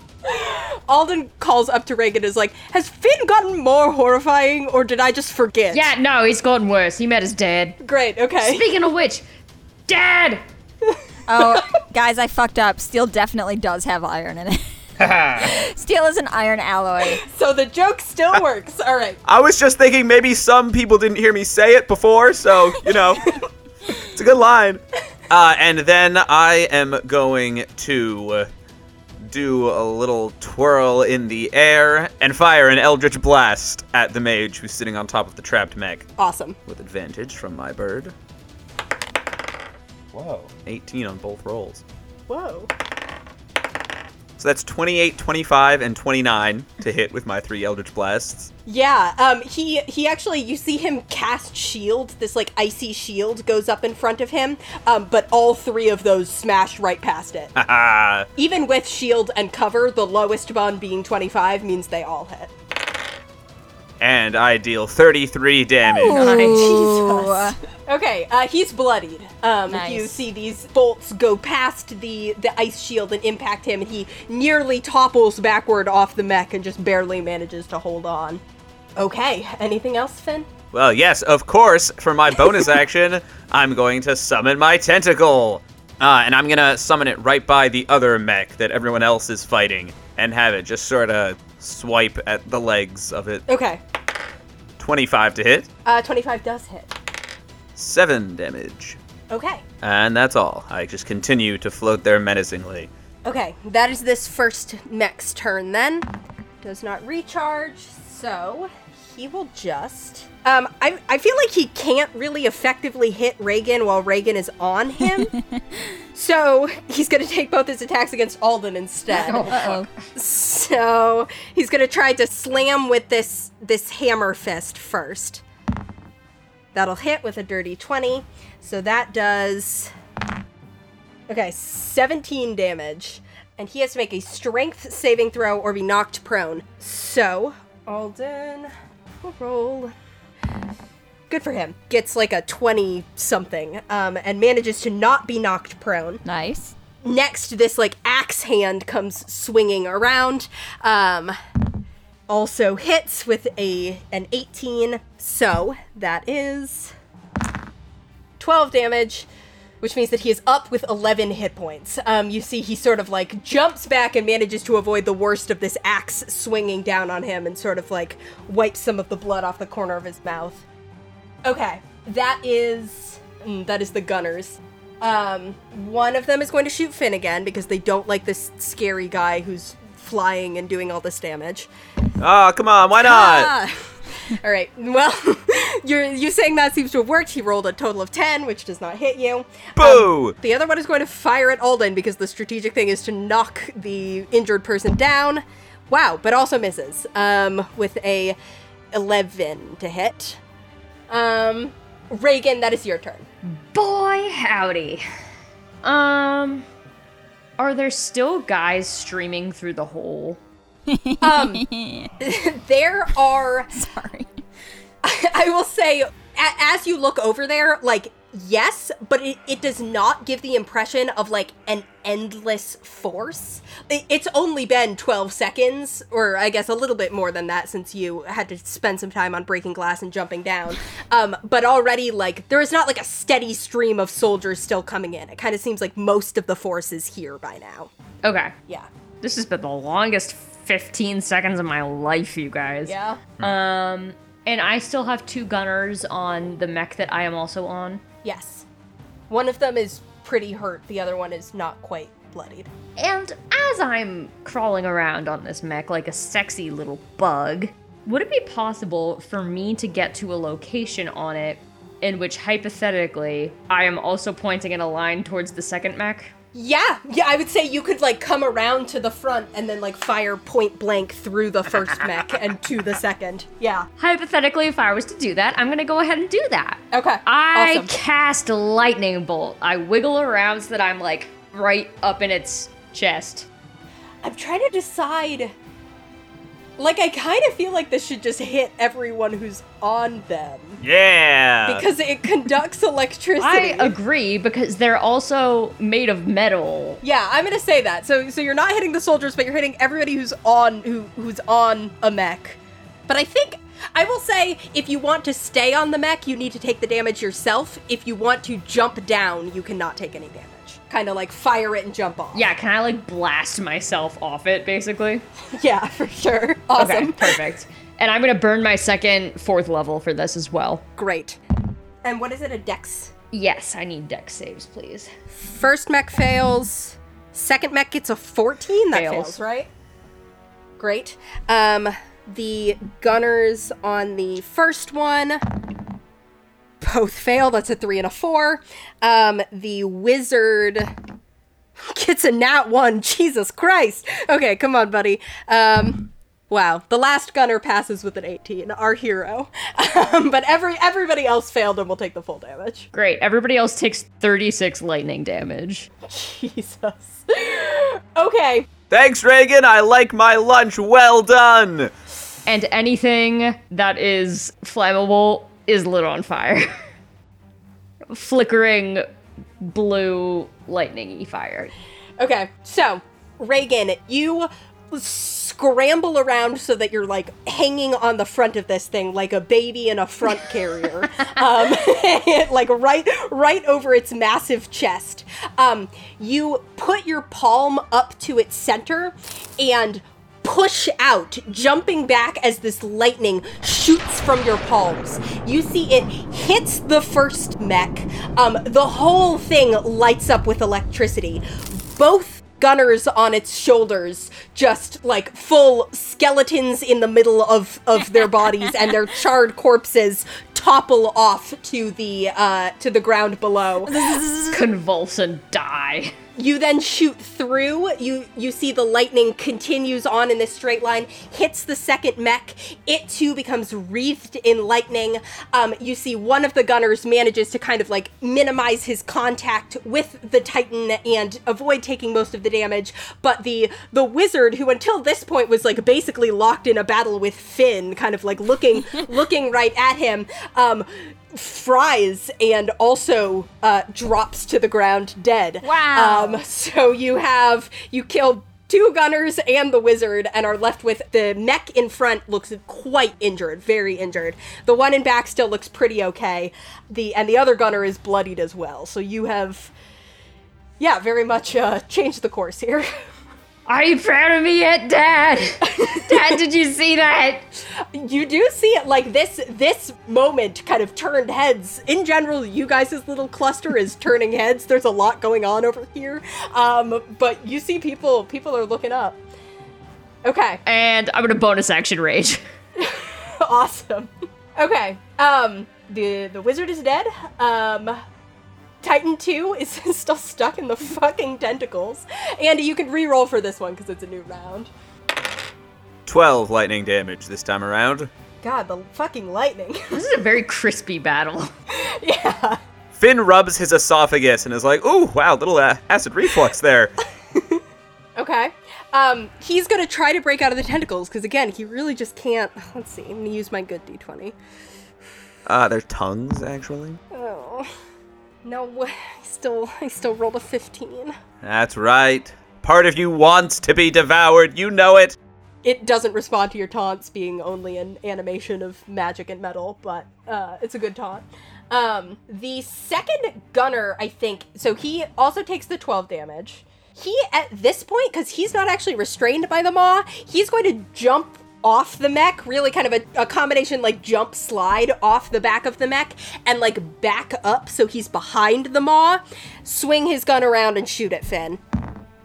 Alden calls up to Regin and is like, Has Fin gotten more horrifying or did I just forget? Yeah, no, he's gotten worse. He met his dad. Great, okay. Speaking of which, Dad! Oh, guys, I fucked up. Steel definitely does have iron in it. Steel is an iron alloy. So the joke still works. All right. I was just thinking maybe some people didn't hear me say it before, so, you know, it's a good line. Uh, and then I am going to do a little twirl in the air and fire an Eldritch Blast at the mage who's sitting on top of the trapped mech Awesome. with advantage from my bird. Whoa. 18 on both rolls. Whoa. So that's 28, 25, and 29 to hit with my three Eldritch Blasts. Yeah, um, he he actually you see him cast shield. This like icy shield goes up in front of him, um, but all three of those smash right past it. Haha. Even with shield and cover, the lowest bond being 25 means they all hit. And I deal 33 damage. Jesus. Okay, uh, he's bloodied. Um, Nice. You see these bolts go past the, the ice shield and impact him, and he nearly topples backward off the mech and just barely manages to hold on. Okay, anything else, Fin? Well, yes, of course. For my bonus action, I'm going to summon my tentacle. Uh, and I'm going to summon it right by the other mech that everyone else is fighting and have it just sort of swipe at the legs of it. Okay, 25 to hit, uh, 25 does hit. 7 damage. Okay. And that's all. I just continue to float there menacingly. Okay, that is this first mech's turn then. Does not recharge, so he will just. Um, I, I feel like he can't really effectively hit Regin while Regin is on him. so he's gonna take both his attacks against Alden instead. Uh-oh. So he's gonna try to slam with this this hammer fist first. That'll hit with a dirty 20. So that does. Okay, 17 damage. And he has to make a strength saving throw or be knocked prone. So, Alden roll. Good for him. Gets like a 20 something um, and manages to not be knocked prone Nice. next this like axe hand comes swinging around um also hits with a an 18 so that is 12 damage which means that he is up with 11 hit points um you see he sort of like jumps back and manages to avoid the worst of this axe swinging down on him and sort of like wipes some of the blood off the corner of his mouth Okay, that is mm, that is the gunners. Um, one of them is going to shoot Fin again because they don't like this scary guy who's flying and doing all this damage. Oh, come on, why not? Ah! All right. Well, you're you saying that seems to have worked. He rolled a total of ten, which does not hit you. Boo! The other one is going to fire at Alden because the strategic thing is to knock the injured person down. Wow, but also misses. Um, with a eleven to hit. Um, Regin, that is your turn. Boy, howdy. Um, are there still guys streaming through the hole? Um, there are. Sorry. I will say, a- as you look over there, like, yes, but it, it does not give the impression of, like, an endless force. I- It's only been 12 seconds, or I guess a little bit more than that since you had to spend some time on breaking glass and jumping down. Um, but already, like, there is not, like, a steady stream of soldiers still coming in. It kind of seems like most of the force is here by now. Okay. Yeah. This has been the longest 15 seconds of my life, you guys. Yeah. Um, and I still have two gunners on the mech that I am also on. Yes. One of them is pretty hurt, the other one is not quite bloodied. And as I'm crawling around on this mech like a sexy little bug, would it be possible for me to get to a location on it in which hypothetically I am also pointing in a line towards the second mech? Yeah, yeah, I would say you could like come around to the front and then like fire point blank through the first mech and to the second. Yeah. Hypothetically, if I was to do that, I'm gonna go ahead and do that. Okay. I awesome. cast lightning bolt. I wiggle around so that I'm like right up in its chest. I'm trying to decide. Like, I kind of feel like this should just hit everyone who's on them Yeah. because it conducts electricity. I agree because they're also made of metal. Yeah, I'm gonna say that. So, so you're not hitting the soldiers, but you're hitting everybody who's on who who's on a mech. But I think I will say if you want to stay on the mech, you need to take the damage yourself. If you want to jump down, you cannot take any damage. Kind of like fire it and jump off. Yeah, can I like blast myself off it basically? yeah, for sure. Awesome. Okay, perfect. And I'm gonna burn my second fourth level for this as well. Great. And what is it? A dex. Yes, I need dex saves, please. First mech fails. Second mech gets a 14. That Fails. fails, right? Great. Um, the gunners on the first one both fail. That's a three and a four. Um, the wizard gets a nat one. Jesus Christ. Okay, come on, buddy. Um, wow. The last gunner passes with an 18. Our hero. Um, but every everybody else failed and will take the full damage. Great. Everybody else takes 36 lightning damage. Jesus. okay. Thanks, Regin. I like my lunch. Well done. And anything that is flammable is lit on fire. Flickering blue lightning fire. Okay. So, Regin, you scramble around so that you're like hanging on the front of this thing like a baby in a front carrier um, like right right over its massive chest um, you put your palm up to its center and push out, jumping back as this lightning shoots from your palms. You see it hits the first mech. Um, the whole thing lights up with electricity. Both gunners on its shoulders just like full skeletons in the middle of of their bodies and their charred corpses topple off to the uh to the ground below Convulse and die. You then shoot through. You you see the lightning continues on in this straight line, hits the second mech. It too becomes wreathed in lightning. Um, you see one of the gunners manages to kind of like minimize his contact with the Titan and avoid taking most of the damage. But the the wizard, who until this point was like basically locked in a battle with Fin, kind of like looking looking right at him, um, fries and also uh, drops to the ground dead. Wow. Um, so you have you killed two gunners and the wizard and are left with the mech in front looks quite injured, very injured. The one in back still looks pretty okay. The and the other gunner is bloodied as well. So you have yeah, very much uh, changed the course here. Are you proud of me yet, Dad? Dad, did you see that? you do see it like this this moment kind of turned heads. In general you guys' little cluster is turning heads. There's a lot going on over here. Um but you see people people are looking up. Okay. And I'm gonna bonus action rage. awesome. Okay um the the wizard is dead. Um Titan 2 is still stuck in the fucking tentacles. Andy, you can re-roll for this one because it's a new round. 12 lightning damage this time around. God, the fucking lightning. This is a very crispy battle. yeah. Fin rubs his esophagus and is like, ooh, wow, little uh, acid reflux there. Okay. Um, he's gonna try to break out of the tentacles because again, he really just can't. Let's see. I'm gonna use my good d20. Ah, they're tongues, actually. Oh, no. I still, I still rolled a 15. That's right. Part of you wants to be devoured, you know it. It doesn't respond to your taunts being only an animation of magic and metal, but uh, it's a good taunt. Um, the second gunner, I think, so he also takes the 12 damage. He, at this point, because he's not actually restrained by the maw, he's going to jump off the mech, really kind of a, a combination like jump slide off the back of the mech and like back up so he's behind the maw, swing his gun around and shoot at Fin.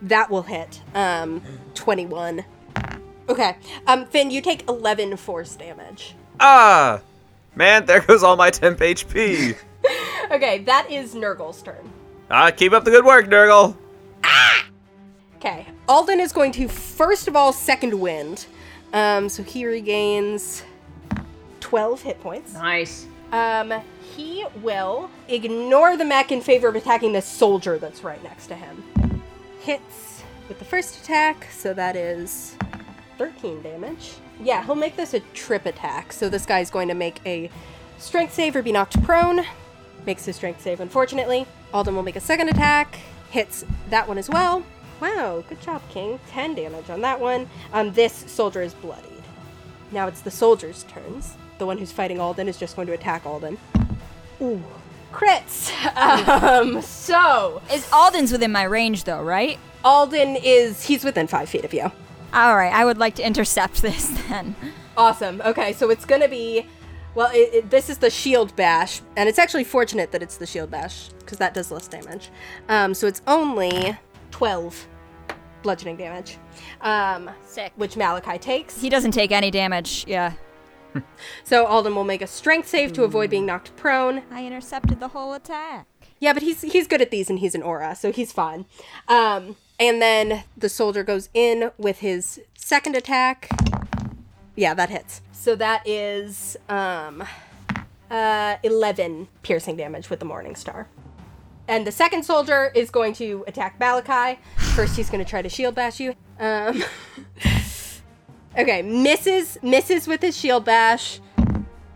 That will hit. Um, 21. Okay. Um, Fin, you take 11 force damage. Ah! Man, there goes all my temp HP. Okay, that is Nurgle's turn. ah, keep up the good work, Nurgle. Ah! Okay, Alden is going to first of all second wind. Um, so he regains 12 hit points. Nice. Um, he will ignore the mech in favor of attacking the soldier that's right next to him. Hits with the first attack, so that is 13 damage. Yeah, he'll make this a trip attack. So this guy's going to make a strength save or be knocked prone. Makes his strength save, unfortunately. Alden will make a second attack. Hits that one as well. Wow, good job, King. 10 damage on that one. Um, this soldier is bloodied. Now it's the soldier's turns. The one who's fighting Alden is just going to attack Alden. Ooh. Crits! Um, so, Is Alden's within my range though, right? Alden is, he's within five feet of you. All right, I would like to intercept this then. Awesome. Okay, so it's gonna be, well, it, it, this is the shield bash, and it's actually fortunate that it's the shield bash, because that does less damage. Um, so it's only 12 bludgeoning damage. Um, Sick. which Malachi takes. He doesn't take any damage. Yeah. So Alden will make a strength save to avoid being knocked prone. I intercepted the whole attack. Yeah, but he's he's good at these and he's an aura, so he's fine. Um, and then the soldier goes in with his second attack. Yeah, that hits. So that is um, uh, 11 piercing damage with the Morning Star. And the second soldier is going to attack Malachi. First, he's going to try to shield bash you. Um, okay, misses misses with his shield bash.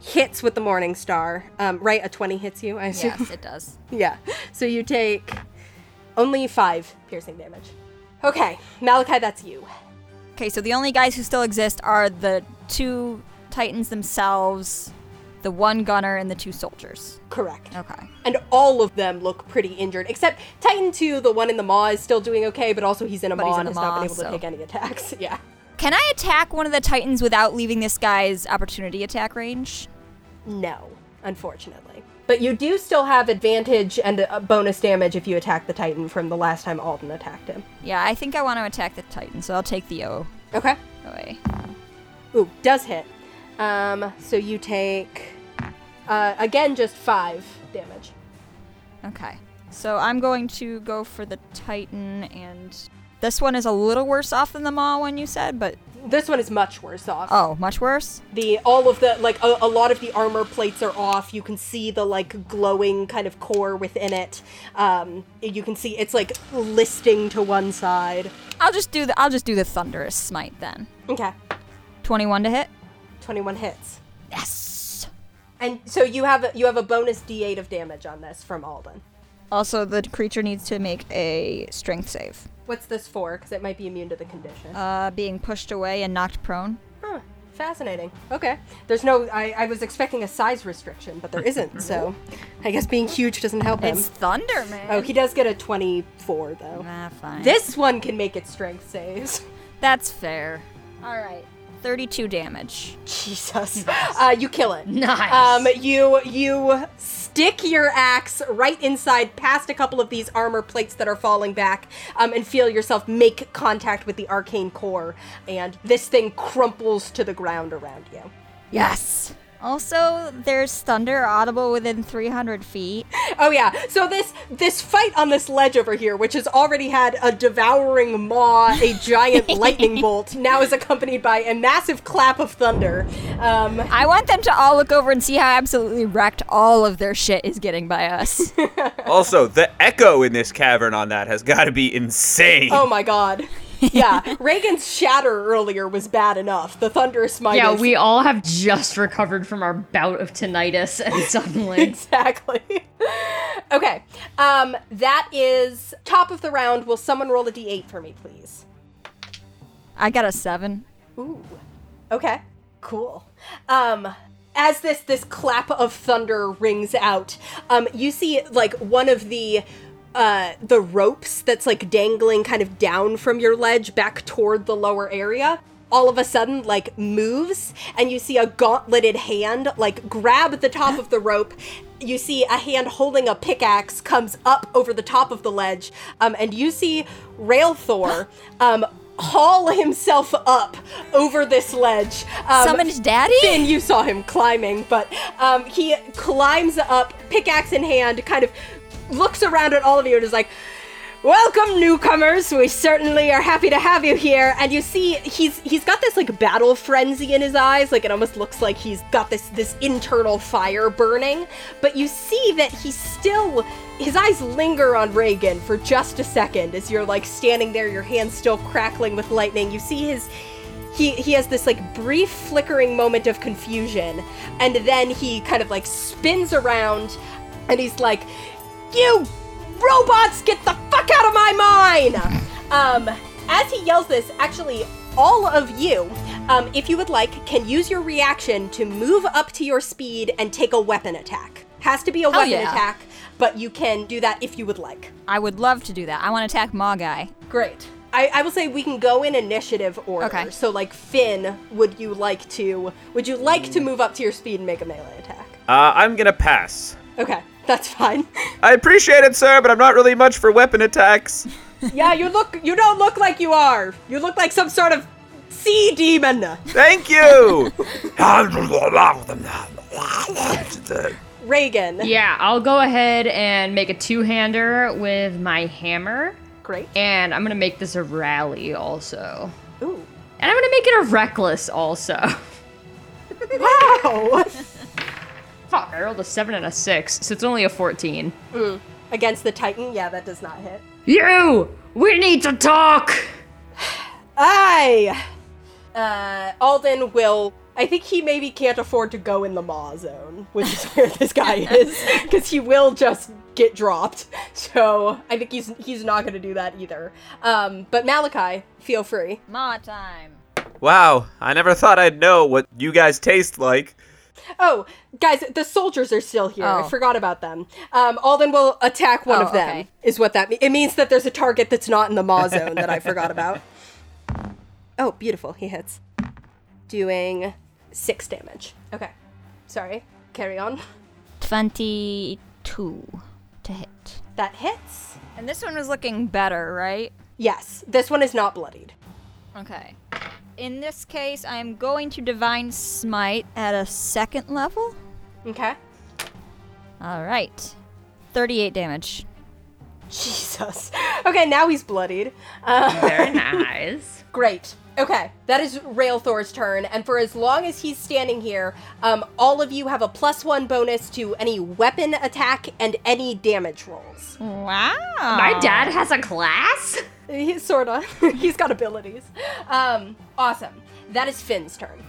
Hits with the Morning Star. Um, right, a 20 hits you, I assume. Yes, it does. Yeah. So you take only five piercing damage. Okay, Malachi, that's you. Okay, so the only guys who still exist are the two titans themselves, the one gunner, and the two soldiers. Correct. Okay. And all of them look pretty injured, except Titan 2, the one in the maw, is still doing okay, but also he's in a But maw he's in and a has not been able so- to take any attacks. Yeah. Can I attack one of the titans without leaving this guy's opportunity attack range? No, unfortunately. But you do still have advantage and a bonus damage if you attack the Titan from the last time Alden attacked him. Yeah, I think I want to attack the titan, so I'll take the O Okay. away. Ooh, does hit. Um, so you take, uh, again, just five damage. Okay. So I'm going to go for the Titan, and this one is a little worse off than the Maw one you said, but This one is much worse off. oh, much worse. the all of the like a, a lot of the armor plates are off. You can see the like glowing kind of core within it. Um, you can see it's like listing to one side. I'll just do the I'll just do the thunderous smite then. Okay, 21 to hit. Twenty-one hits. Yes. And so you have a, you have a bonus D8 of damage on this from Alden. Also, the creature needs to make a strength save. What's this for? Because it might be immune to the condition. Uh, being pushed away and knocked prone. Huh, fascinating. Okay. There's no. I, I was expecting a size restriction, but there isn't. so, I guess being huge doesn't help him. It's thunder, man. Oh, he does get a 24 though. Ah, fine. This one can make its strength saves. That's fair. All right. 32 damage. Jesus. Uh, you kill it. Nice. Um, you you stick your axe right inside past a couple of these armor plates that are falling back, um, and feel yourself make contact with the arcane core, and this thing crumples to the ground around you. Yes. Also, there's thunder audible within 300 feet. Oh yeah. So this this fight on this ledge over here, which has already had a devouring maw, a giant lightning bolt, now is accompanied by a massive clap of thunder. Um, I want them to all look over and see how absolutely wrecked all of their shit is getting by us. Also, the echo in this cavern on that has got to be insane. oh my god. Yeah, Regin's shatter earlier was bad enough. The thunderous smite. yeah, we all have just recovered from our bout of tinnitus, and suddenly. exactly. okay, um, that is top of the round. Will someone roll a d8 for me, please? I got a 7. Ooh. Okay. Cool. Um as this this clap of thunder rings out, um you see like one of the uh the ropes that's like dangling kind of down from your ledge back toward the lower area all of a sudden like moves and you see a gauntleted hand like grab the top of the rope you see a hand holding a pickaxe comes up over the top of the ledge um, and you see Railthor um, haul himself up over this ledge um, Summoned daddy? Fin, you saw him climbing, but um, he climbs up, pickaxe in hand, kind of looks around at all of you and is like, Welcome, newcomers. We certainly are happy to have you here. And you see, he's he's got this like battle frenzy in his eyes. Like it almost looks like he's got this this internal fire burning. But you see that he's still his eyes linger on Regin for just a second as you're like standing there, your hands still crackling with lightning. You see his he he has this like brief flickering moment of confusion and then he kind of like spins around and he's like you robots get the fuck out of my mine um as he yells this actually all of you um, if you would like can use your reaction to move up to your speed and take a weapon attack has to be a weapon yeah. attack but you can do that if you would like I would love to do that. I want to attack Maw Guy. Great. I, I will say we can go in initiative order. Okay. So like Fin, would you like to would you like to move up to your speed and make a melee attack? Uh, I'm gonna pass. Okay, that's fine. I appreciate it, sir, but I'm not really much for weapon attacks. yeah, you look you don't look like you are. You look like some sort of sea demon. Thank you. Regin. Yeah, I'll go ahead and make a two-hander with my hammer, Great. and I'm gonna make this a rally also, Ooh. and I'm gonna make it a reckless also. Wow. Fuck, I rolled a seven and a six, so it's only a fourteen. Against the Titan, yeah, that does not hit. You, we need to talk. I uh Alden will I think he maybe can't afford to go in the Maw zone, which is where this guy is, because he will just get dropped. So I think he's he's not gonna do that either. Um, but Malachi, feel free. Maw time. wow, I never thought I'd know what you guys taste like. Oh, guys, the soldiers are still here. I Oh. forgot about them. Um, Alden will attack one Oh, of them. okay. Is what that means. It means that there's a target that's not in the Maw zone that I forgot about. Oh, beautiful. He hits. Doing six damage. Okay. Sorry. Carry on. 22 to hit. That hits. And this one was looking better, right? Yes. This one is not bloodied. Okay. In this case, I'm going to Divine Smite at a second level. Okay. All right. 38 damage. Jesus. Okay, now he's bloodied. Uh, Very nice. great. Okay, that is Railthor's turn, and for as long as he's standing here, um, all of you have a plus one bonus to any weapon attack and any damage rolls. Wow. My dad has a class? He sorta. he's got abilities. Um, awesome. That is Fin's turn.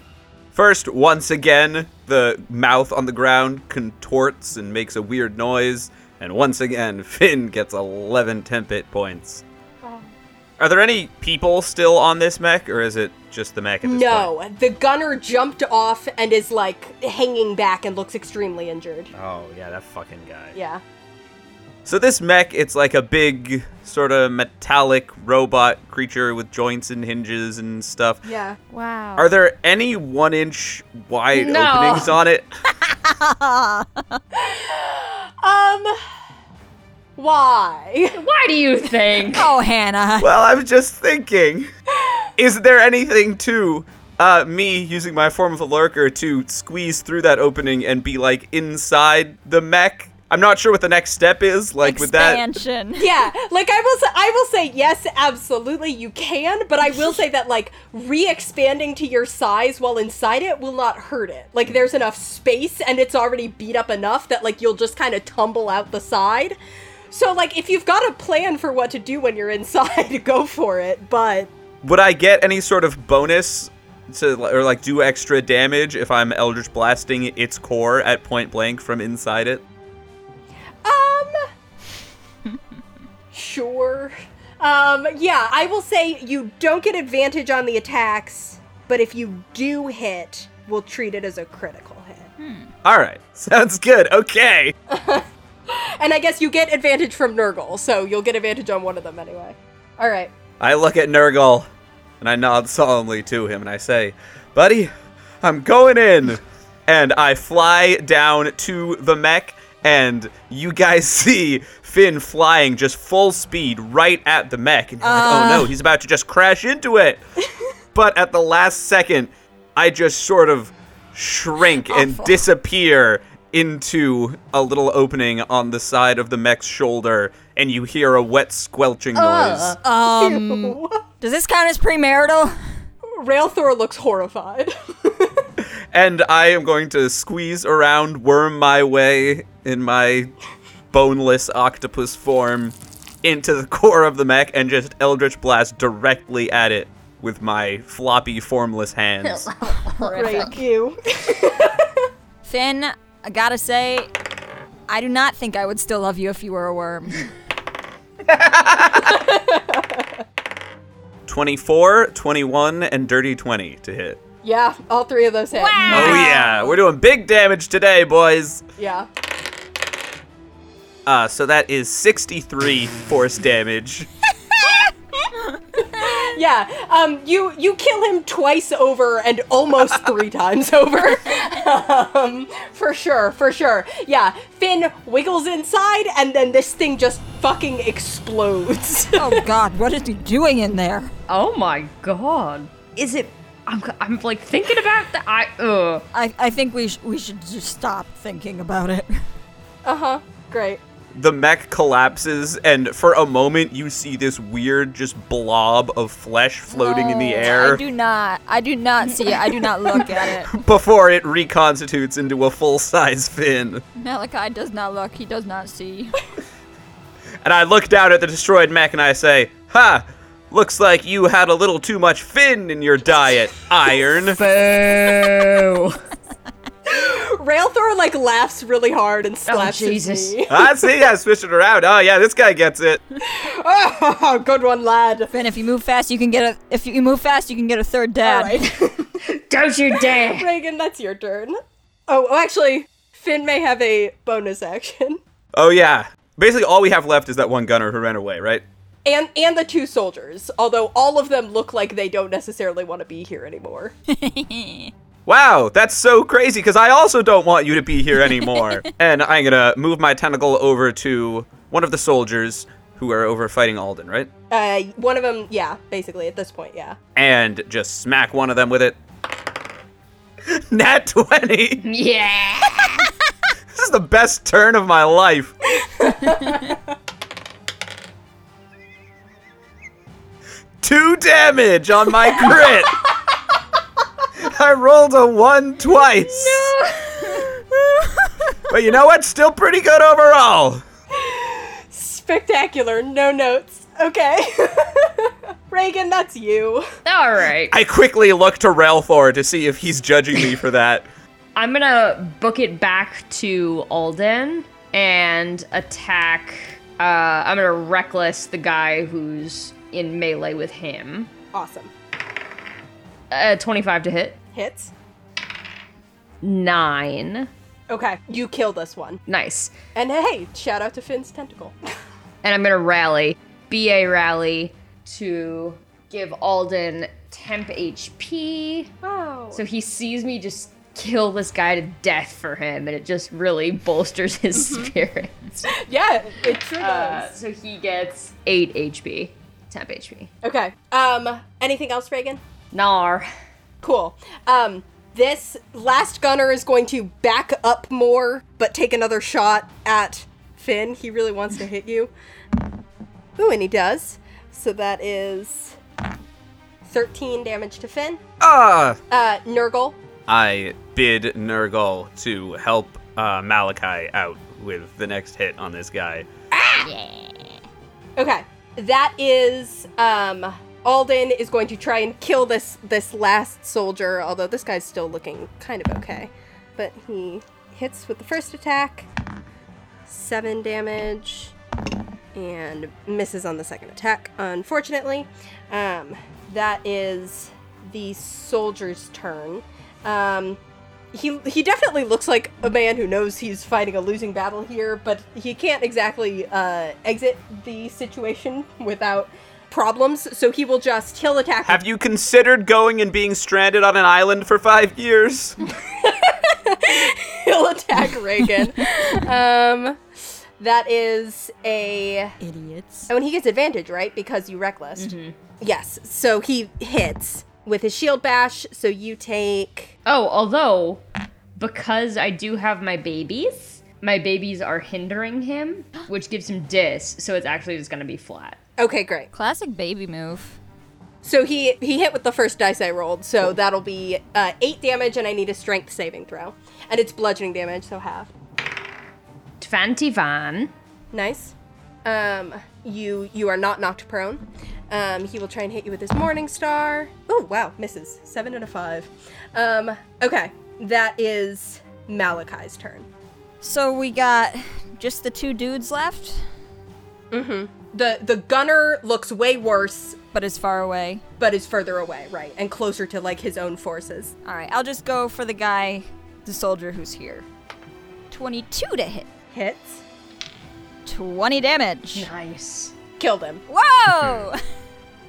First, once again, the mouth on the ground contorts and makes a weird noise, and once again, Fin gets 11 temp hit points. Are there any people still on this mech, or is it just the mech at this No, point? the gunner jumped off and is like hanging back and looks extremely injured. Oh, yeah, that fucking guy. Yeah. So this mech, it's like a big, sort of metallic robot creature with joints and hinges and stuff. Yeah. Wow. Are there any one inch wide No. openings on it? Um. Why? Why do you think? oh, Hannah. Well, I was just thinking, is there anything to uh, me using my form of a lurker to squeeze through that opening and be like inside the mech? I'm not sure what the next step is. Like with that, Expansion. Yeah, like I will say, I will say yes, absolutely you can, but I will say that like re-expanding to your size while inside it will not hurt it. Like there's enough space and it's already beat up enough that like you'll just kind of tumble out the side. So like if you've got a plan for what to do when you're inside, go for it, but would I get any sort of bonus to or like do extra damage if I'm Eldritch blasting its core at point blank from inside it? Um. sure. Um. Yeah, I will say you don't get advantage on the attacks, but if you do hit, we'll treat it as a critical hit. All right, sounds good. Okay. And I guess you get advantage from Nurgle, so you'll get advantage on one of them anyway. All right. I look at Nurgle and I nod solemnly to him and I say, Buddy, I'm going in. And I fly down to the mech, and you guys see Fin flying just full speed right at the mech. And you're like, oh no, he's about to just crash into it. but at the last second, I just sort of shrink and disappear into a little opening on the side of the mech's shoulder, and you hear a wet squelching noise. Um, does this count as premarital? Railthor looks horrified. and I am going to squeeze around, worm my way in my boneless octopus form into the core of the mech and just Eldritch Blast directly at it with my floppy, formless hands. Great. You. Fin, I gotta say, I do not think I would still love you if you were a worm. 24, 21, and dirty 20 to hit. Yeah, all three of those hit. Oh, yeah. We're doing big damage today, boys. Yeah. Uh, so that is 63 force damage. Yeah. Um. You you kill him twice over and almost three times over. um. For sure. For sure. Yeah. Fin wiggles inside, and then this thing just fucking explodes. oh god, what is he doing in there? Oh my god. Is it. I'm, I'm like thinking about that. I. Ugh. I, I think we, sh- we should just stop thinking about it. uh huh. Great. The mech collapses, and for a moment, you see this weird, just blob of flesh floating in the air I do not. I do not see it. I do not look at it. before it reconstitutes into a full size fin. Malachi does not look. He does not see. And I look down at the destroyed mech and I say, Ha! Looks like you had a little too much fin in your diet, Iron. Boo. Railthor like laughs really hard and oh, slaps his Jesus. knee. I see, I switched it around. Oh, yeah, this guy gets it. oh, good one, lad. Fin, if you move fast, you can get a. If you move fast, you can get a third dad. right. Don't you dare. Regin, that's your turn. Oh, oh, actually, Fin may have a bonus action. Oh, yeah. Basically, all we have left is that one gunner who ran away, right? And and the two soldiers, although all of them look like they don't necessarily want to be here anymore wow, that's so crazy because I also don't want you to be here anymore. and I'm going to move my tentacle over to one of the soldiers who are over fighting Alden, right? Uh, one of them, yeah, basically at this point, yeah. And just smack one of them with it. Nat 20! Yeah! this is the best turn of my life. Two damage on my crit! I rolled a one twice. No. but you know what? Still pretty good overall. Spectacular. No notes. Okay. Regin, that's you. All right. I quickly look to Railthor to see if he's judging me for that. I'm gonna book it back to Alden and attack. Uh, I'm gonna reckless the guy who's in melee with him. Awesome. Uh, 25 to hit. Hits. Nine. Okay, you kill this one. Nice. And hey, shout out to Fin's tentacle. And I'm gonna rally, BA rally, to give Alden temp HP. Wow. So he sees me just kill this guy to death for him, and it just really bolsters his spirits. yeah, it sure Uh, does. so he gets 8 HP. Temp HP. Okay. Um, anything else, Regin? Nar. Cool. Um, this last gunner is going to back up more, but take another shot at Fin. He really wants to hit you. Ooh, and he does. So that is 13 damage to Fin. Ah! Uh, Nurgle. I bid Nurgle to help uh, Malachi out with the next hit on this guy. Ah. Okay. That is um Alden is going to try and kill this this last soldier, although this guy's still looking kind of okay. But he hits with the first attack. 7 damage and misses on the second attack, unfortunately. Um that is the soldier's turn. Um he he definitely looks like a man who knows he's fighting a losing battle here, but he can't exactly uh, exit the situation without problems. So he will just he'll attack. Have you considered going and being stranded on an island for five years? he'll attack Regin. um, that is a Idiots. and when he gets advantage, right? Because you reckless. Yes. So he hits with his shield bash. So you take Oh, although, because I do have my babies, my babies are hindering him, which gives him dis, so it's actually just gonna be flat. Okay, great. Classic baby move. So he he hit with the first dice I rolled, so that'll be uh, eight damage, and I need a strength saving throw, and it's bludgeoning damage, so half. Tvantivan. Nice. Um, you you are not knocked prone. Um, he will try and hit you with his Morning Star. Oh wow, misses seven and a five. Um, okay, that is Malachi's turn. So we got just the two dudes left, the The gunner looks way worse, but is far away. but is further away, right, and closer to like his own forces. All right, I'll just go for the guy, the soldier who's here. 22 to hit. Hits, 20 damage. Nice. killed him. Whoa!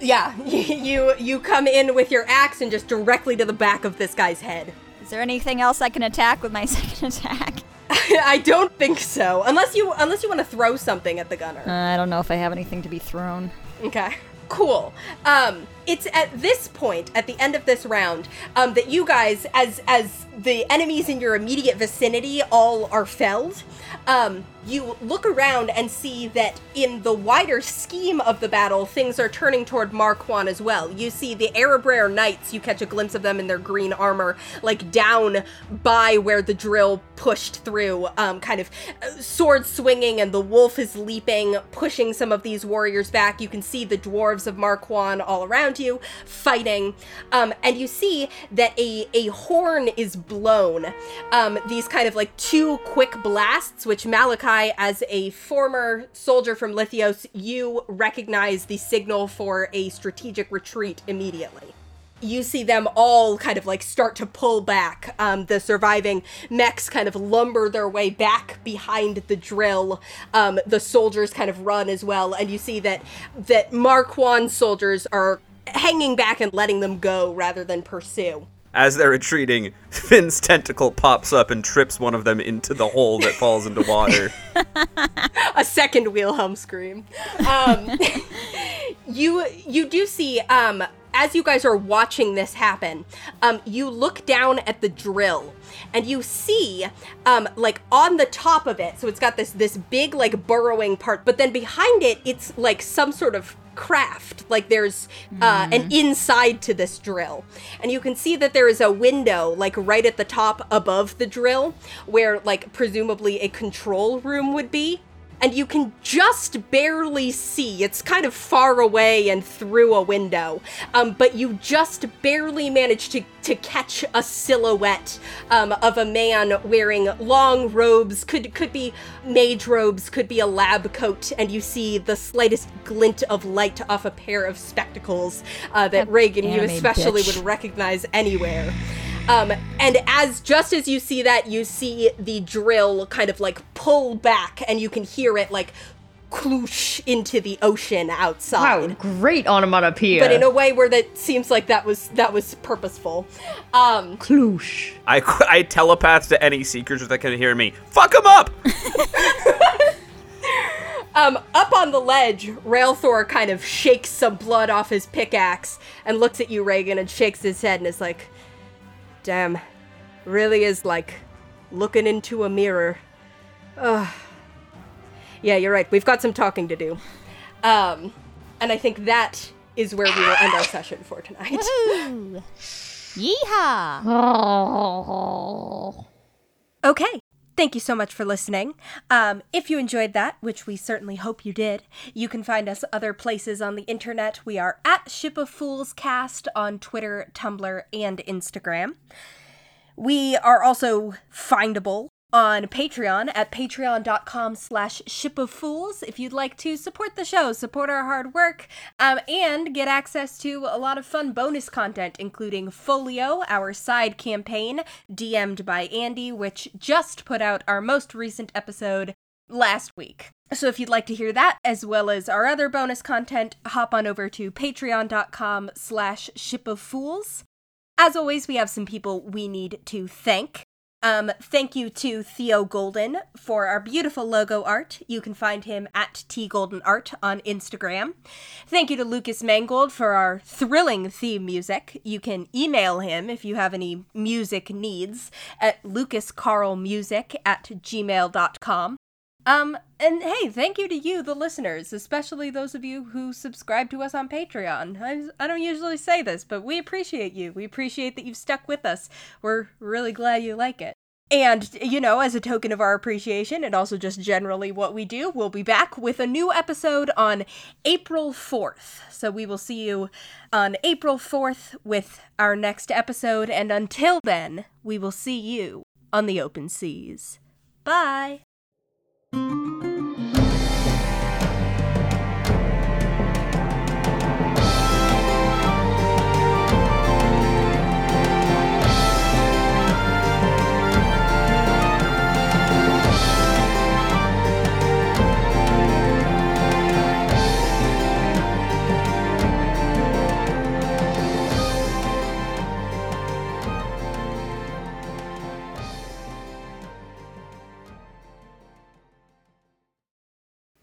Yeah, you you come in with your axe and just directly to the back of this guy's head. Is there anything else I can attack with my second attack? I don't think so, unless you unless you want to throw something at the gunner. Uh, I don't know if I have anything to be thrown. Okay. Cool. Um, it's at this point, at the end of this round, um, that you guys, as as the enemies in your immediate vicinity all are felled, um, you look around and see that in the wider scheme of the battle, things are turning toward Mar Cuan as well. You see the Arabraer Knights, you catch a glimpse of them in their green armor, like down by where the drill pushed through, um, kind of uh, sword swinging, and the wolf is leaping, pushing some of these warriors back. You can see the dwarves of Mar Cuan all around you fighting, um, and you see that a a horn is blown. Um, these kind of like two quick blasts, which Malachi, as a former soldier from Lithyos, you recognize the signal for a strategic retreat immediately you see them all kind of like start to pull back. Um, the surviving mechs kind of lumber their way back behind the drill. Um, the soldiers kind of run as well, and you see that that Mar Cuan soldiers are hanging back and letting them go rather than pursue. As they're retreating, Fin's tentacle pops up and trips one of them into the hole that falls into water. a second wheel Wilhelm scream. Um, you you do see um, as you guys are watching this happen, um, you look down at the drill and you see um, like on the top of it. So it's got this this big like burrowing part, but then behind it, it's like some sort of craft. Like there's uh, an inside to this drill. And you can see that there is a window, like right at the top above the drill, where, like, presumably a control room would be. And you can just barely see. It's kind of far away and through a window, um, but you just barely manage to, to catch a silhouette um, of a man wearing long robes. Could could be mage robes, could be a lab coat, and you see the slightest glint of light off a pair of spectacles uh, that Regin, you especially bitch. would recognize anywhere. Um, and as just as you see that, you see the drill kind of like pull back, and you can hear it like kloosh into the ocean outside. Wow, outside. great onomatopoeia. But in a way where that seems like that was that was purposeful. Um, Kloosh. I, I telepath to any seekers that can hear me. Fuck them up! um, up on the ledge, Railthor kind of shakes some blood off his pickaxe and looks at you, Regin, and shakes his head and is like, "Damn, really is like looking into a mirror." Ugh. Yeah, you're right. We've got some talking to do. Um, and I think that is where we will end our session for tonight. Woohoo! Yeehaw! Okay. Thank you so much for listening. Um, if you enjoyed that, which we certainly hope you did, you can find us other places on the internet. We are at Ship of Fools Cast on Twitter, Tumblr, and Instagram. We are also findable on Patreon at patreon.com slash ship of fools if you'd like to support the show, support our hard work, um, and get access to a lot of fun bonus content, including Folio, our side campaign, DM'd by Andy, which just put out our most recent episode last week. So if you'd like to hear that, as well as our other bonus content, hop on over to patreon.com slash ship of fools. As always, we have some people we need to thank. Um, thank you to Theo Golden for our beautiful logo art. You can find him at T Golden Art on Instagram. Thank you to Lucas Mangold for our thrilling theme music. You can email him if you have any music needs at lucascarlmusic at gmail.com. Um, and hey, thank you to you, the listeners, especially those of you who subscribe to us on Patreon. I, I don't usually say this, but we appreciate you. We appreciate that you've stuck with us. We're really glad you like it. And, you know, as a token of our appreciation and also just generally what we do, we'll be back with a new episode on April 4th. So we will see you on April 4th with our next episode. And until then, we will see you on the open seas. Bye. Thank you.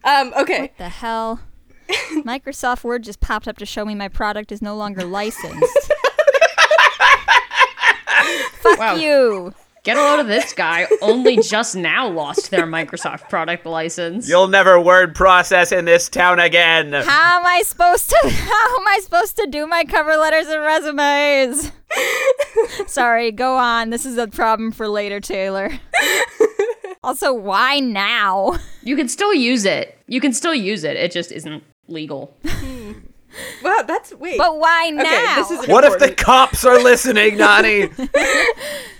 Um, okay. What the hell? Microsoft Word just popped up to show me my product is no longer licensed. Fuck Wow. you. Get a load of this guy. Only just now lost their Microsoft product license. You'll never word process in this town again. How am I supposed to how am I supposed to do my cover letters and resumes? Sorry, go on. This is a problem for later, Taylor. also, why now? You can still use it. You can still use it. It just isn't legal. Hmm. Well, that's wait. But why okay, now? this is an What if the cops are listening, Nani?